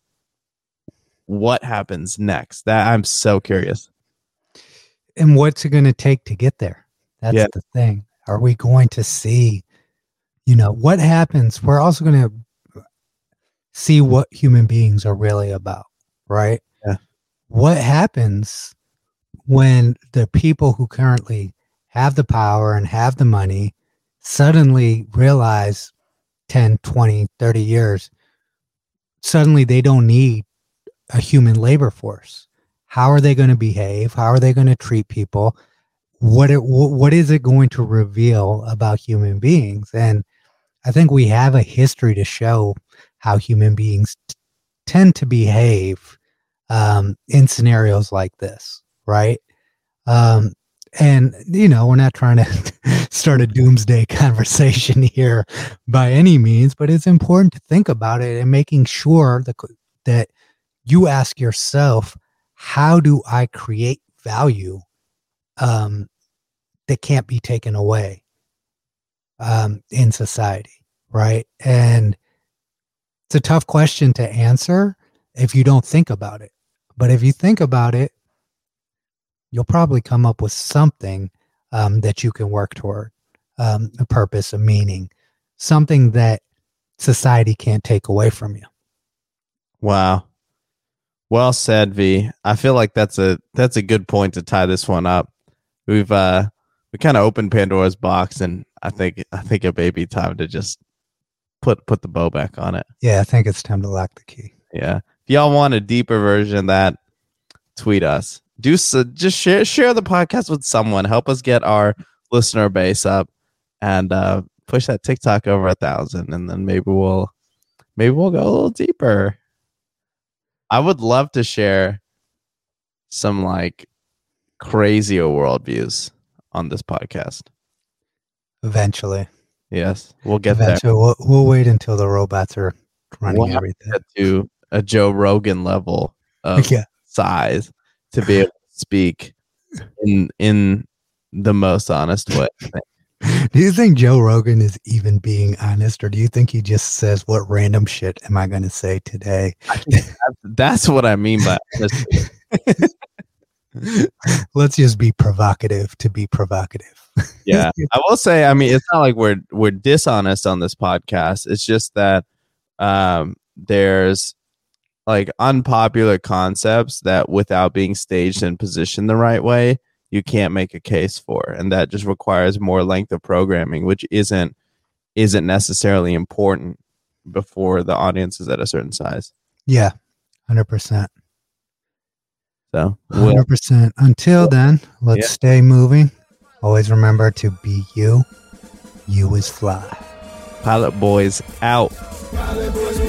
Speaker 1: What happens next? That I'm so curious.
Speaker 2: And what's it going to take to get there? That's
Speaker 1: Yeah.
Speaker 2: the thing. Are we going to see, you know, what happens? We're also going to see what human beings are really about, right?
Speaker 1: Yeah.
Speaker 2: What happens when the people who currently have the power and have the money suddenly realize 10, 20, 30 years, suddenly they don't need a human labor force? How are they going to behave? How are they going to treat people? What it, what is it going to reveal about human beings? And I think we have a history to show how human beings t- tend to behave um, in scenarios like this, right? Um, and you know, we're not trying to start a doomsday conversation here by any means, but it's important to think about it and making sure that that you ask yourself, how do I create value um, that can't be taken away um, in society, right? And it's a tough question to answer if you don't think about it. But if you think about it, you'll probably come up with something um, that you can work toward um, a purpose, a meaning, something that society can't take away from you.
Speaker 1: Wow. Well said, V. I feel like that's a that's a good point to tie this one up. We've uh we kind of opened Pandora's box and I think I think it may be time to just put put the bow back on it.
Speaker 2: Yeah, I think it's time to lock the key.
Speaker 1: Yeah. If y'all want a deeper version of that, tweet us. Do so just share share the podcast with someone. Help us get our listener base up and uh push that TikTok over a thousand and then maybe we'll maybe we'll go a little deeper. I would love to share some like crazier worldviews on this podcast.
Speaker 2: Eventually,
Speaker 1: Yes, we'll get there.
Speaker 2: eventually, we'll, we'll wait until the robots are running
Speaker 1: We'll
Speaker 2: everything.
Speaker 1: Get to a Joe Rogan level of
Speaker 2: Yeah,
Speaker 1: size to be able to speak in in the most honest way.
Speaker 2: Do you think Joe Rogan is even being honest, or do you think he just says, "What random shit am I going to say today?"
Speaker 1: That's what I mean by.
Speaker 2: Let's just be provocative to be provocative.
Speaker 1: yeah. I will say, I mean, it's not like we're we're dishonest on this podcast. It's just that um there's like unpopular concepts that without being staged and positioned the right way, you can't make a case for. And that just requires more length of programming, which isn't isn't necessarily important before the audience is at a certain size.
Speaker 2: Yeah, hundred percent,
Speaker 1: So
Speaker 2: hundred percent. Until then, let's
Speaker 1: Yeah.
Speaker 2: stay moving. Always remember to be you. You is fly.
Speaker 1: Pilot Boys out.
Speaker 6: Pilot boys,